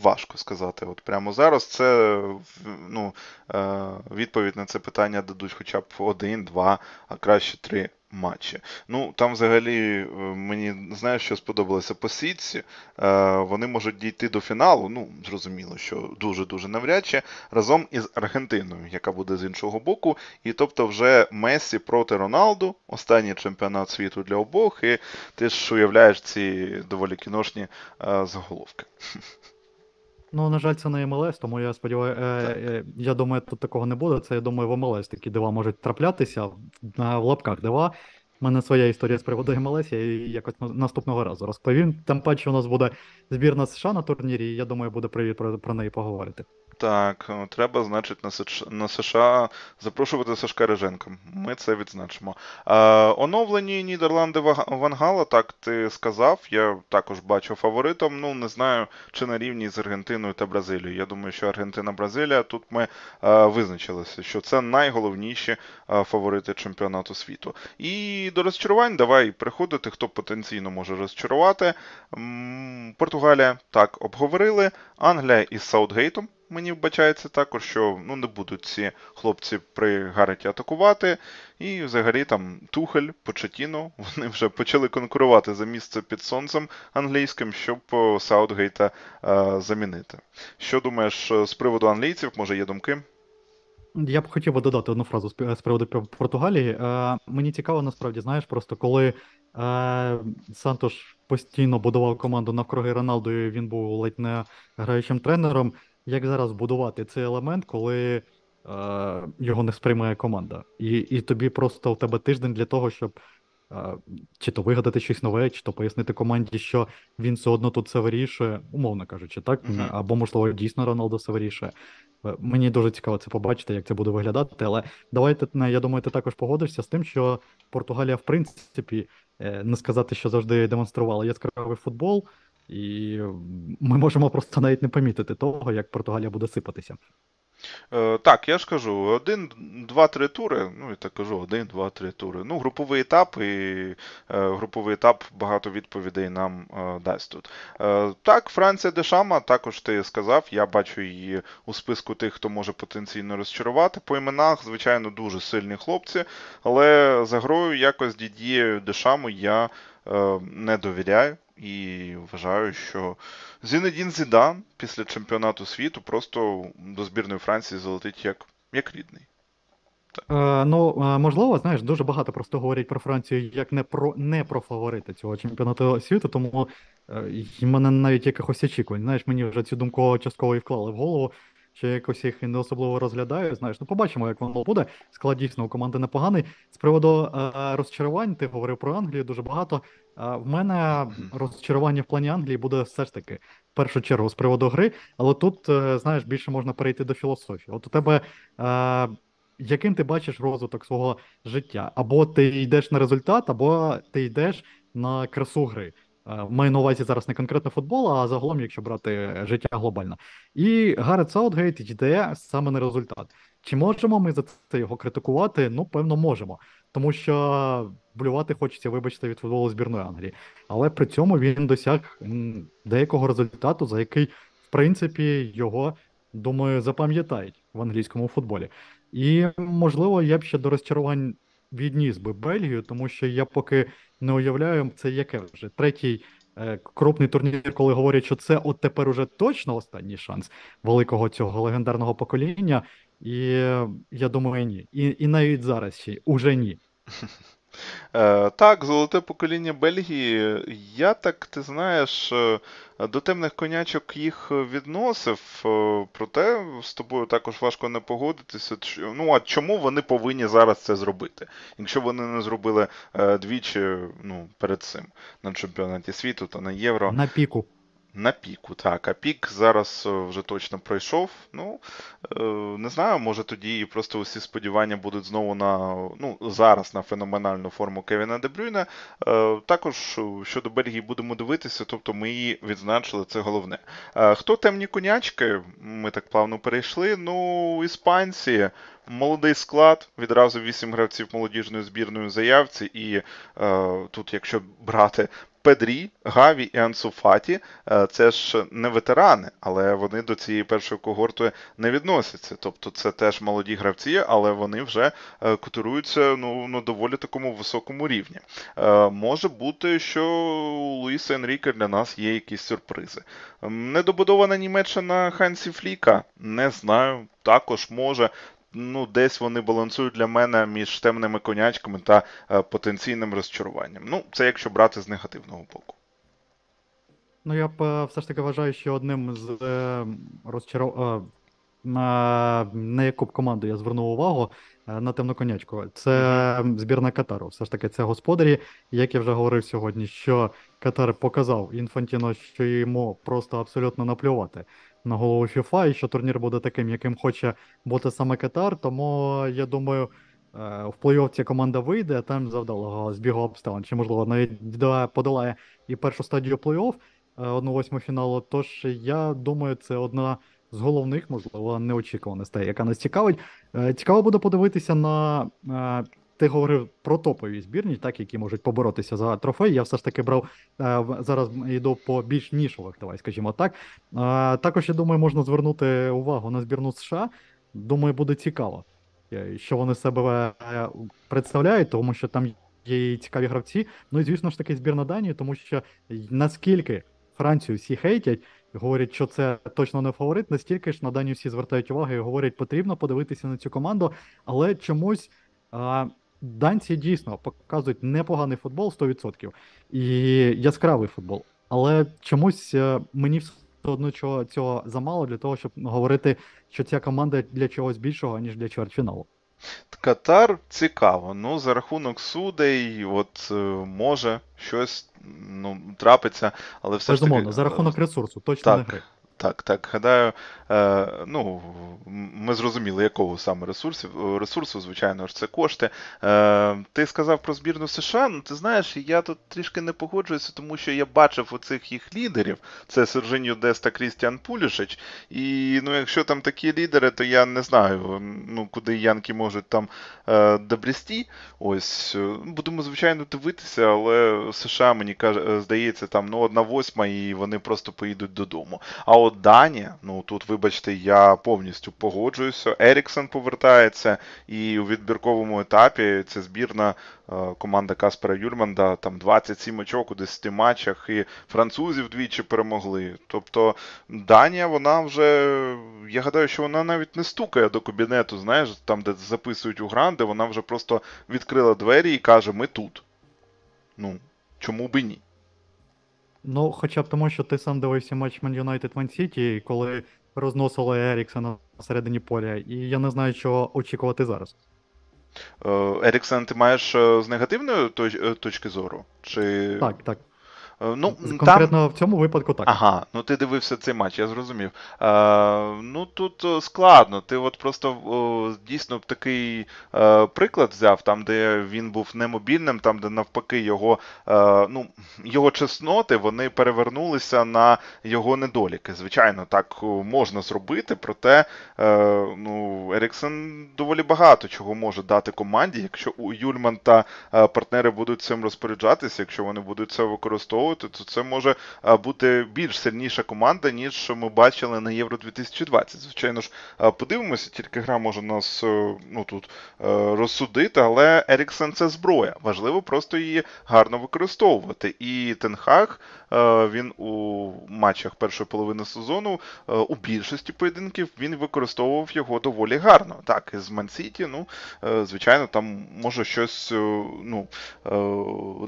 важко сказати. От прямо зараз це ну, е, відповідь на це питання дадуть хоча б один, два, а краще три матчі. Ну, там взагалі е, мені знаєш, що сподобалося по сітці. Е, вони можуть дійти до фіналу. Ну, зрозуміло, що дуже-дуже навряд чи, разом із Аргентиною, яка буде з іншого боку. І тобто вже Мессі проти Роналду, останній чемпіонат світу для обох, і ти ж уявляєш ці доволі кіношні е, заголовки. Ну, на жаль, це не МЛС, тому я сподіваюся, е, е, я думаю, тут такого не буде. Це я думаю, в МЛС такі дива можуть траплятися на в лапках дива. У мене своя історія з приводу МЛС, я її якось наступного разу розповім. Тим паче у нас буде збірна США на турнірі, і я думаю, буде привіт про, про неї поговорити. Так, треба, значить, на США, запрошувати Сашка Реженка. Ми це відзначимо. Е, оновлені Нідерланди Вангала, так ти сказав. Я також бачу фаворитом. Ну, не знаю, чи на рівні з Аргентиною та Бразилією. Я думаю, що Аргентина-Бразилія тут ми е, визначилися, що це найголовніші е, фаворити чемпіонату світу. І до розчарувань давай приходити, хто потенційно може розчарувати. М Португалія так обговорили. Англія із Саутгейтом мені вбачається також, що ну, не будуть ці хлопці при Гареті атакувати. І взагалі там Тухель, Почетіно, вони вже почали конкурувати за місце під сонцем англійським, щоб Саутгейта е, замінити. Що думаєш е, з приводу англійців? Може є думки? Я б хотів би додати одну фразу з приводу Португалії. Е, мені цікаво, насправді, знаєш, просто коли е, Сантош постійно будував команду навкруги Роналду, і він був ледь не граючим тренером. Як зараз будувати цей елемент, коли е, його не сприймає команда? І, і тобі просто у тебе тиждень для того, щоб е, чи то вигадати щось нове, чи то пояснити команді, що він все одно тут все вирішує, умовно кажучи, так? Мгм. Або, можливо, дійсно Роналдо все вирішує. Е, Мені дуже цікаво це побачити, як це буде виглядати. Але давайте е, я думаю, ти також погодишся з тим, що Португалія, в принципі, не сказати, що завжди демонструвала яскравий футбол, і ми можемо просто навіть не помітити того, як Португалія буде сипатися. Е, так, я ж кажу, один, два, три тури. Ну, я так кажу, один, два, три тури. Ну, груповий етап, і е, груповий етап багато відповідей нам е, дасть тут. Е, так, Франція Дешама, також ти сказав, я бачу її у списку тих, хто може потенційно розчарувати. По іменах, звичайно, дуже сильні хлопці, але за грою якось Дідією Дешаму я е, не довіряю. І вважаю, що Зінедін Зідан після чемпіонату світу просто до збірної Франції залетить як, як рідний. Е, ну, е, можливо, знаєш, дуже багато просто говорять про Францію як не про не про фаворита цього чемпіонату світу, тому е, в мене навіть якихось очікувань. Знаєш, мені вже цю думку частково і вклали в голову, що якось їх не особливо розглядаю. Знаєш, ну побачимо, як воно буде. Склад дійсно у команди непоганий. З приводу е, розчарувань, ти говорив про Англію дуже багато. Е, в мене розчарування в плані Англії буде все ж таки в першу чергу з приводу гри, але тут, е, знаєш, більше можна перейти до філософії. От у тебе. Е, яким ти бачиш розвиток свого життя? Або ти йдеш на результат, або ти йдеш на красу гри. Е, Маю на увазі зараз не конкретно футбол, а загалом, якщо брати життя глобально. І Гарет Саутгейт йде саме на результат. Чи можемо ми за це його критикувати? Ну, певно, можемо. Тому що блювати хочеться, вибачте, від футболу збірної Англії. Але при цьому він досяг деякого результату, за який, в принципі, його, думаю, запам'ятають в англійському футболі. І, можливо, я б ще до розчарувань відніс би Бельгію, тому що я поки не уявляю, це яке вже третій е, крупний турнір, коли говорять, що це от тепер уже точно останній шанс великого цього легендарного покоління. І е, я думаю, ні. І, і навіть зараз ще уже ні. Е, так, золоте покоління Бельгії. Я так, ти знаєш, е, до темних конячок їх відносив, е, проте з тобою також важко не погодитися. Ну, а чому вони повинні зараз це зробити? Якщо вони не зробили двічі ну, перед цим на чемпіонаті світу та на Євро. На піку. На піку, так. А пік зараз е, вже точно пройшов. Ну, е, не знаю, може тоді просто усі сподівання будуть знову на ну, зараз на феноменальну форму Кевіна Дебрюйна. Е, Також щодо Бельгії будемо дивитися, тобто ми її відзначили, це головне. Хто темні конячки? Ми так плавно перейшли. Ну, іспанці. Молодий склад, відразу вісім гравців молодіжної збірної заявці, і е, тут, якщо брати Педрі, Гаві і Ансу Фаті, е, це ж не ветерани, але вони до цієї першої когорти не відносяться. Тобто це теж молоді гравці, але вони вже е, котируються ну, на доволі такому високому рівні. Е, Може бути, що у Луїса Енріке для нас є якісь сюрпризи. Недобудована Німеччина Хансі Фліка, не знаю, також може. Ну, десь вони балансують для мене між темними конячками та е, потенційним розчаруванням. Ну, це якщо брати з негативного боку. Ну, я б е, все ж таки вважаю, що одним з е, розчаров... е, на, на яку б команду я звернув увагу на темну конячку. Це збірна Катару. Все ж таки, це господарі. Як я вже говорив сьогодні, що Катар показав Інфантіно, що йому просто абсолютно наплювати на голову ФІФА, і що турнір буде таким, яким хоче бути саме Катар. Тому я думаю. е, В плей-офф ця команда вийде, а там за вдалого збігу обставин. Чи можливо навіть подолає і першу стадію плей-офф, е, одну восьму фіналу. Тож я думаю, це одна з головних, можливо, неочікуваностей, яка нас цікавить. Е, Цікаво буде подивитися на. Ти говорив про топові збірні, так, які можуть поборотися за трофей. Я все ж таки брав е, зараз йду по більш нішових, давай скажімо так. Е, Також я думаю, можна звернути увагу на збірну США. Думаю, буде цікаво, е, що вони себе представляють, тому що там є цікаві гравці. Ну і звісно ж таки збірна Данії, тому що наскільки Францію всі хейтять, говорять, що це точно не фаворит, настільки ж на дані всі звертають увагу і говорять, потрібно подивитися на цю команду, але чомусь а, данці дійсно показують непоганий футбол 100% і яскравий футбол. Але чомусь е, мені все одно цього, цього замало для того, щоб говорити, що ця команда для чогось більшого, ніж для чвертьфіналу. Катар цікаво. Ну, за рахунок судей, от е, може щось ну, трапиться, але все ж таки. Безумовно, за рахунок ресурсу, точно так, не гри. Так, так. Гадаю, е, ну, ми зрозуміли, якого саме ресурсу, ресурсу, звичайно ж, це кошти. Е, ти сказав про збірну США. Ну, ти знаєш, я тут трішки не погоджуюся, тому що я бачив оцих їх лідерів. Це Сержиньо Дест та Крістіан Пулішич. І ну, якщо там такі лідери, то я не знаю, ну, куди Янки можуть там е, добрісти. Ось, будемо, звичайно, дивитися, але США, мені здається, там ну, одна восьма, і вони просто поїдуть додому. А от Данія, ну тут, вибачте, я повністю погоджуюся. Еріксон повертається, і у відбірковому етапі це збірна е, команда Каспера Юрманда, там 27 очок у 10 матчах, і французів двічі перемогли. Тобто Данія, вона вже, я гадаю, що вона навіть не стукає до кабінету, знаєш, там, де записують у гранди, вона вже просто відкрила двері і каже: Ми тут. Ну, чому би ні? Ну, хоча б тому, що ти сам дивився матч Man United Man City, коли розносили Еріксона всередині середині поля, і я не знаю, чого очікувати зараз. Е, Еріксен, ти маєш е, з негативної точ- е, точки зору? Чи... Так, так. Е, Ну, З- там... Конкретно в цьому випадку так. Ага, ну ти дивився цей матч, я зрозумів. Е, ну тут е, складно. Ти от просто о, дійсно б такий е, приклад взяв, там, де він був немобільним, там, де навпаки його, е, ну, його чесноти вони перевернулися на його недоліки. Звичайно, так можна зробити, проте е, ну, Еріксен доволі багато чого може дати команді, якщо у Юльман та е, партнери будуть цим розпоряджатися, якщо вони будуть це використовувати, то це може е, бути більш сильніша команда, ніж ми бачили на Євро 2020. Звичайно ж, е, подивимося, тільки гра може нас е, ну, тут розсудити, але Еріксен це зброя. Важливо просто її гарно використовувати. І Тенхаг він у матчах першої половини сезону у більшості поєдинків він використовував його доволі гарно. Так, із Ман-Сіті, ну, звичайно, там може щось ну,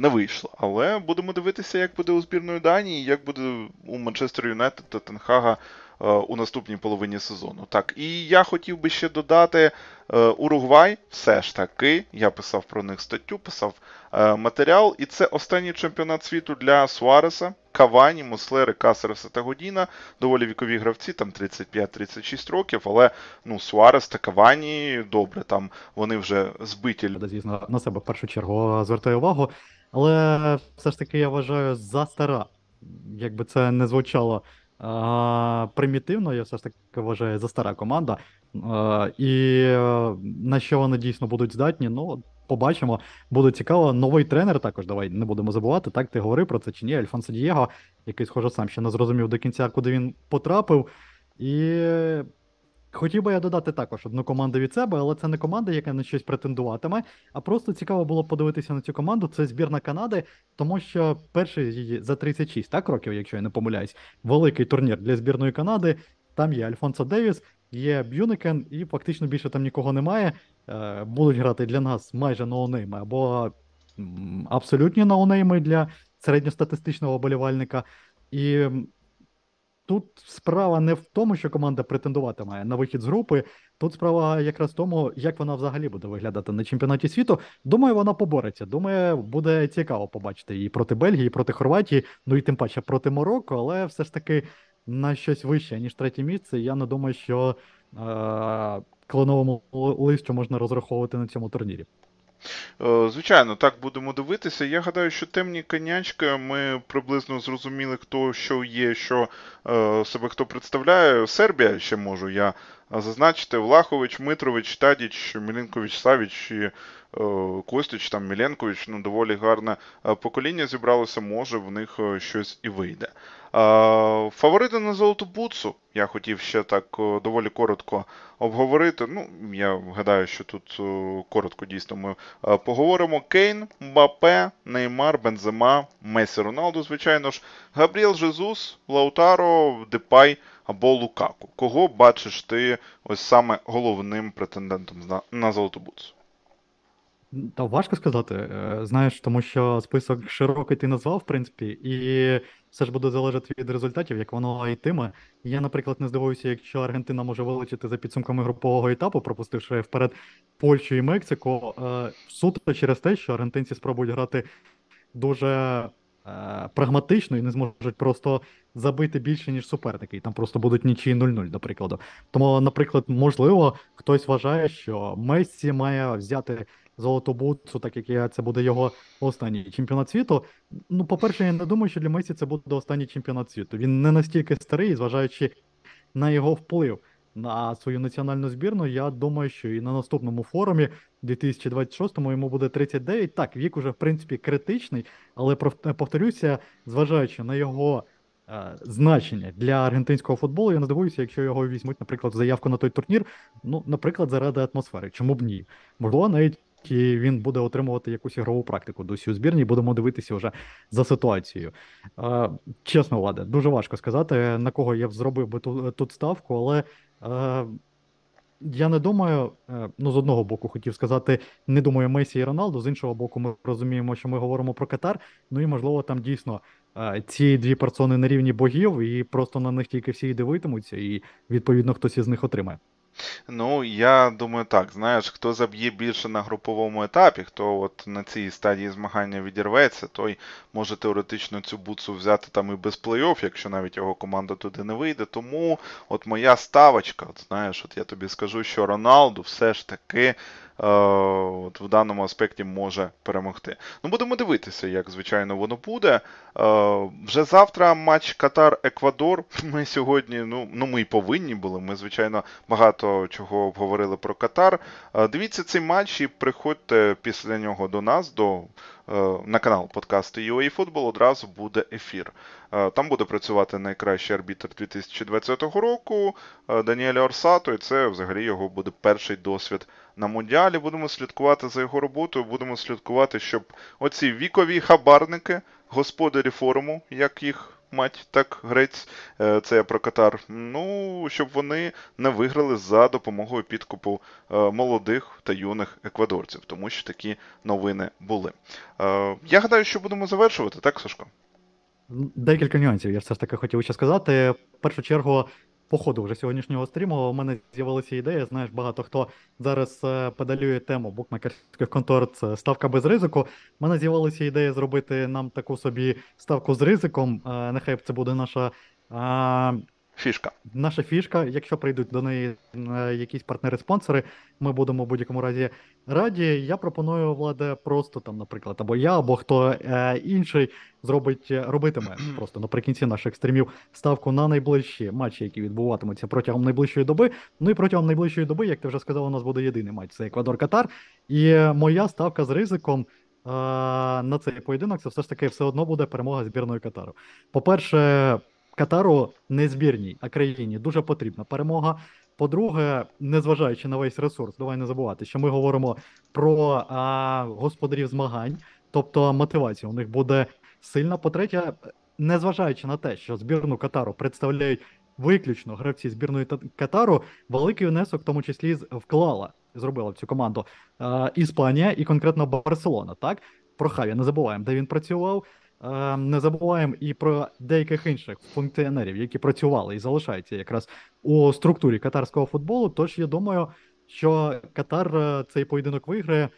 не вийшло. Але будемо дивитися, як буде у збірної Данії, як буде у Манчестер Юнайтед та Тенхага е, у наступній половині сезону. Так, і я хотів би ще додати е, Уругвай, все ж таки, я писав про них статтю, писав е, матеріал, і це останній чемпіонат світу для Суареса. Кавані, Муслери, Касереса та Годіна, доволі вікові гравці, там 35-36 років, але ну, Суарес та Кавані, добре, там вони вже збиті. На себе в першу чергу звертаю увагу. Але все ж таки я вважаю за стара. Якби це не звучало а, примітивно, я все ж таки вважаю за стара команда. А, і е, на що вони дійсно будуть здатні, ну, побачимо. Буде цікаво. Новий тренер також, давай не будемо забувати. Так, ти говорив про це чи ні? Альфонсо Дієго, який, схоже, сам ще не зрозумів до кінця, куди він потрапив. І Хотів би я додати також одну команду від себе, але це не команда, яка на щось претендуватиме. А просто цікаво було подивитися на цю команду. Це збірна Канади, тому що перший її за 36 так, років, якщо я не помиляюсь, великий турнір для збірної Канади. Там є Альфонсо Девіс, є Б'юникен, і фактично більше там нікого немає. Е, будуть грати для нас майже ноунейми або абсолютні ноунейми для середньостатистичного болівальника. І Тут справа не в тому, що команда претендуватиме на вихід з групи. Тут справа якраз в тому, як вона взагалі буде виглядати на чемпіонаті світу. Думаю, вона побореться. Думаю, буде цікаво побачити її проти Бельгії, проти Хорватії, ну і тим паче проти Марокко, але все ж таки на щось вище, ніж третє місце. Я не думаю, що е- клоновому листю можна розраховувати на цьому турнірі. Е, Звичайно, так будемо дивитися. Я гадаю, що темні конячки ми приблизно зрозуміли, хто що є, що е, себе хто представляє. Сербія ще можу я зазначити Влахович, Митрович, Тадіч, Мілінкович, Савіч і е, Костіч, там Міленкович, ну доволі гарне е, покоління зібралося, може в них е, щось і вийде. Е, Фаворити на золоту бутсу я хотів ще так е, доволі коротко обговорити. Ну, я гадаю, що тут е, коротко дійсно ми поговоримо. Кейн, Мбапе, Неймар, Бензема, Месі Роналду, звичайно ж, Габріел Жезус, Лаутаро, Депай або Лукаку. Кого бачиш ти ось саме головним претендентом на, на золоту бутсу? Та важко сказати, знаєш, тому що список широкий ти назвав, в принципі, і все ж буде залежати від результатів, як воно йтиме. Я, наприклад, не здивуюся, якщо Аргентина може вилучити за підсумками групового етапу, пропустивши вперед Польщу і Мексику, е, суто через те, що аргентинці спробують грати дуже е, прагматично і не зможуть просто забити більше, ніж суперники, і там просто будуть нічиї 0-0, до прикладу. Тому, наприклад, можливо, хтось вважає, що Мессі має взяти золоту бутсу, так як я- це буде його останній чемпіонат світу. Ну, по-перше, я не думаю, що для Месі це буде останній чемпіонат світу. Він не настільки старий, зважаючи на його вплив на свою національну збірну. Я думаю, що і на наступному форумі, 2026-му, йому буде 39. Так, вік уже в принципі критичний, але повторюся, зважаючи на його. е, Значення для аргентинського футболу, я не здивуюся, якщо його візьмуть, наприклад, заявку на той турнір. Ну, наприклад, заради атмосфери. Чому б ні? Можливо, навіть і він буде отримувати якусь ігрову практику досі у збірні, будемо дивитися вже за ситуацією. Чесно, Владе, дуже важко сказати, на кого я зробив би ту- тут ставку, але е, я не думаю, е, ну, з одного боку, хотів сказати, не думаю Месі і Роналду, з іншого боку, ми розуміємо, що ми говоримо про Катар. Ну і можливо, там дійсно е, ці дві персони на рівні богів, і просто на них тільки всі дивитимуться, і відповідно хтось із них отримає. Ну, я думаю так, знаєш, хто заб'є більше на груповому етапі, хто от на цій стадії змагання відірветься, той може теоретично цю бутсу взяти там і без плей-офф, якщо навіть його команда туди не вийде. Тому от моя ставочка, от знаєш, от я тобі скажу, що Роналду все ж таки от в даному аспекті може перемогти. Ну, будемо дивитися, як звичайно воно буде. Е, вже завтра матч Катар-Еквадор. Ми сьогодні, ну, ну ми й повинні були. Ми, звичайно, багато чого обговорили про Катар. Е, Дивіться цей матч і приходьте після нього до нас, до, е, на канал подкасту UA Football, одразу буде ефір. Е, Там буде працювати найкращий арбітр 2020 року е, Даніель Орсато, і це взагалі його буде перший досвід на Мундіалі. Будемо слідкувати за його роботою, будемо слідкувати, щоб оці вікові хабарники, господарі форуму, як їх мать, так грець, е, це я про Катар. Ну, щоб вони не виграли за допомогою підкупу е, молодих та юних еквадорців, тому що такі новини були. Е, Я гадаю, що будемо завершувати, так, Сашко? Декілька нюансів я все ж таки хотів ще сказати. В першу чергу, по ходу вже сьогоднішнього стріму, у мене з'явилася ідея. Знаєш, багато хто зараз е, педалює тему букмекерських контор, це ставка без ризику. У мене з'явилася ідея зробити нам таку собі ставку з ризиком. Е, Нехай це буде наша. Фішка. Наша фішка, якщо прийдуть до неї е, якісь партнери-спонсори, ми будемо в будь-якому разі раді. Я пропоную владе просто там, наприклад, або я, або хто е, інший зробить робитиме просто наприкінці наших стрімів ставку на найближчі матчі, які відбуватимуться протягом найближчої доби. Ну і протягом найближчої доби, як ти вже сказав, у нас буде єдиний матч це Еквадор-Катар. І моя ставка з ризиком. е, На цей поєдинок це все ж таки все одно буде перемога збірної Катару. По-перше, Катару не збірній, а країні дуже потрібна перемога. По-друге, незважаючи на весь ресурс, давай не забувати, що ми говоримо про а, господарів змагань, тобто мотивація у них буде сильна. По-третє, незважаючи на те, що збірну Катару представляють виключно гравці збірної Та- Катару, великий внесок, в тому числі вклала, зробила в цю команду а, Іспанія і конкретно Барселона. Так про Хаві не забуваємо, де він працював. Е, Не забуваємо і про деяких інших функціонерів, які працювали і залишаються якраз у структурі катарського футболу. Тож я думаю, що Катар е, цей поєдинок виграє. Е,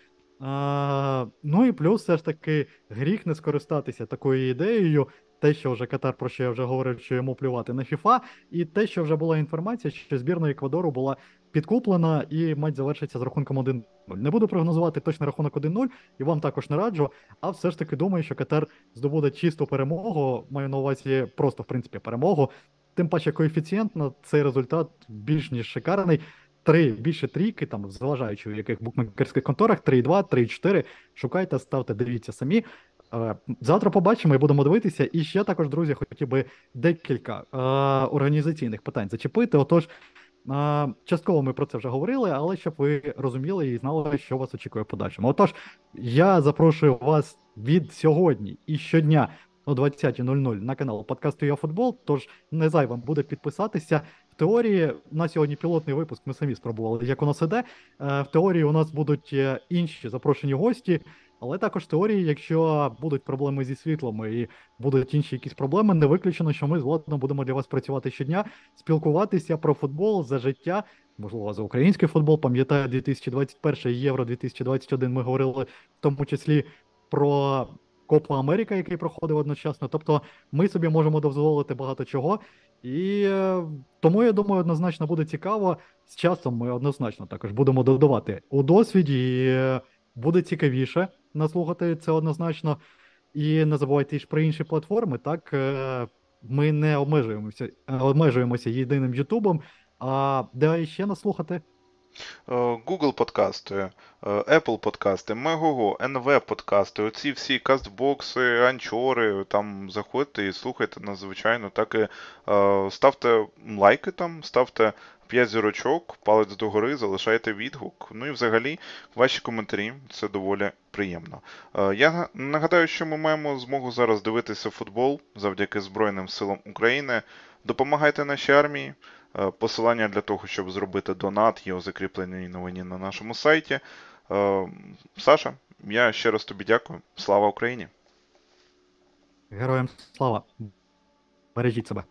Ну і плюс, все ж таки, гріх не скористатися такою ідеєю. Те, що вже Катар, про що я вже говорив, що йому плювати на ФІФА, і те, що вже була інформація, що збірна Еквадору була підкуплена і матч завершиться з рахунком 1-0. Не буду прогнозувати точний рахунок 1-0, і вам також не раджу. А все ж таки думаю, що Катар здобуде чисту перемогу. Маю на увазі просто, в принципі, перемогу. тим паче коефіцієнт на цей результат більш ніж шикарний. Три більше трійки, там, зважаючи в яких букмекерських конторах, 3,2, 3,4. Шукайте, ставте, дивіться самі. Е, Завтра побачимо і будемо дивитися. І ще також, друзі, хотів би декілька е, організаційних питань зачепити. Отож, частково ми про це вже говорили, але щоб ви розуміли і знали, що вас очікує подальшому. Отож, я запрошую вас від сьогодні і щодня о 20.00 на канал подкасту «Я футбол. Тож не зайвим буде підписатися. В теорії на сьогодні пілотний випуск. Ми самі спробували, як у нас іде. В теорії у нас будуть е, інші запрошені гості. Але також теорії, якщо будуть проблеми зі світлом і будуть інші якісь проблеми, не виключено, що ми з Владом будемо для вас працювати щодня, спілкуватися про футбол за життя, можливо, за український футбол. Пам'ятаю, 2021 Євро 2021 ми говорили в тому числі про Копа Америка, який проходив одночасно. Тобто ми собі можемо дозволити багато чого. І е, тому я думаю, однозначно буде цікаво. З часом ми однозначно також будемо додавати у досвіді. І, е, буде цікавіше наслухати це однозначно. І не забувайте ж про інші платформи. Так е, ми не обмежуємося, обмежуємося єдиним Ютубом. А де ще наслухати? Е, Google подкасти, е, Apple подкасти, Megogo, NV подкасти, оці всі кастбокси, анчори, там заходьте і слухайте нас, звичайно, так і ставте лайки там, ставте 5 зірочок, палець догори, залишайте відгук. Ну і взагалі ваші коментарі це доволі приємно. Е, Я нагадаю, що ми маємо змогу зараз дивитися футбол завдяки Збройним силам України. Допомагайте нашій армії. Е, Посилання для того, щоб зробити донат, є у закріпленій новині на нашому сайті. Е, Саша, я ще раз тобі дякую. Слава Україні! Героям слава! Бережіть себе!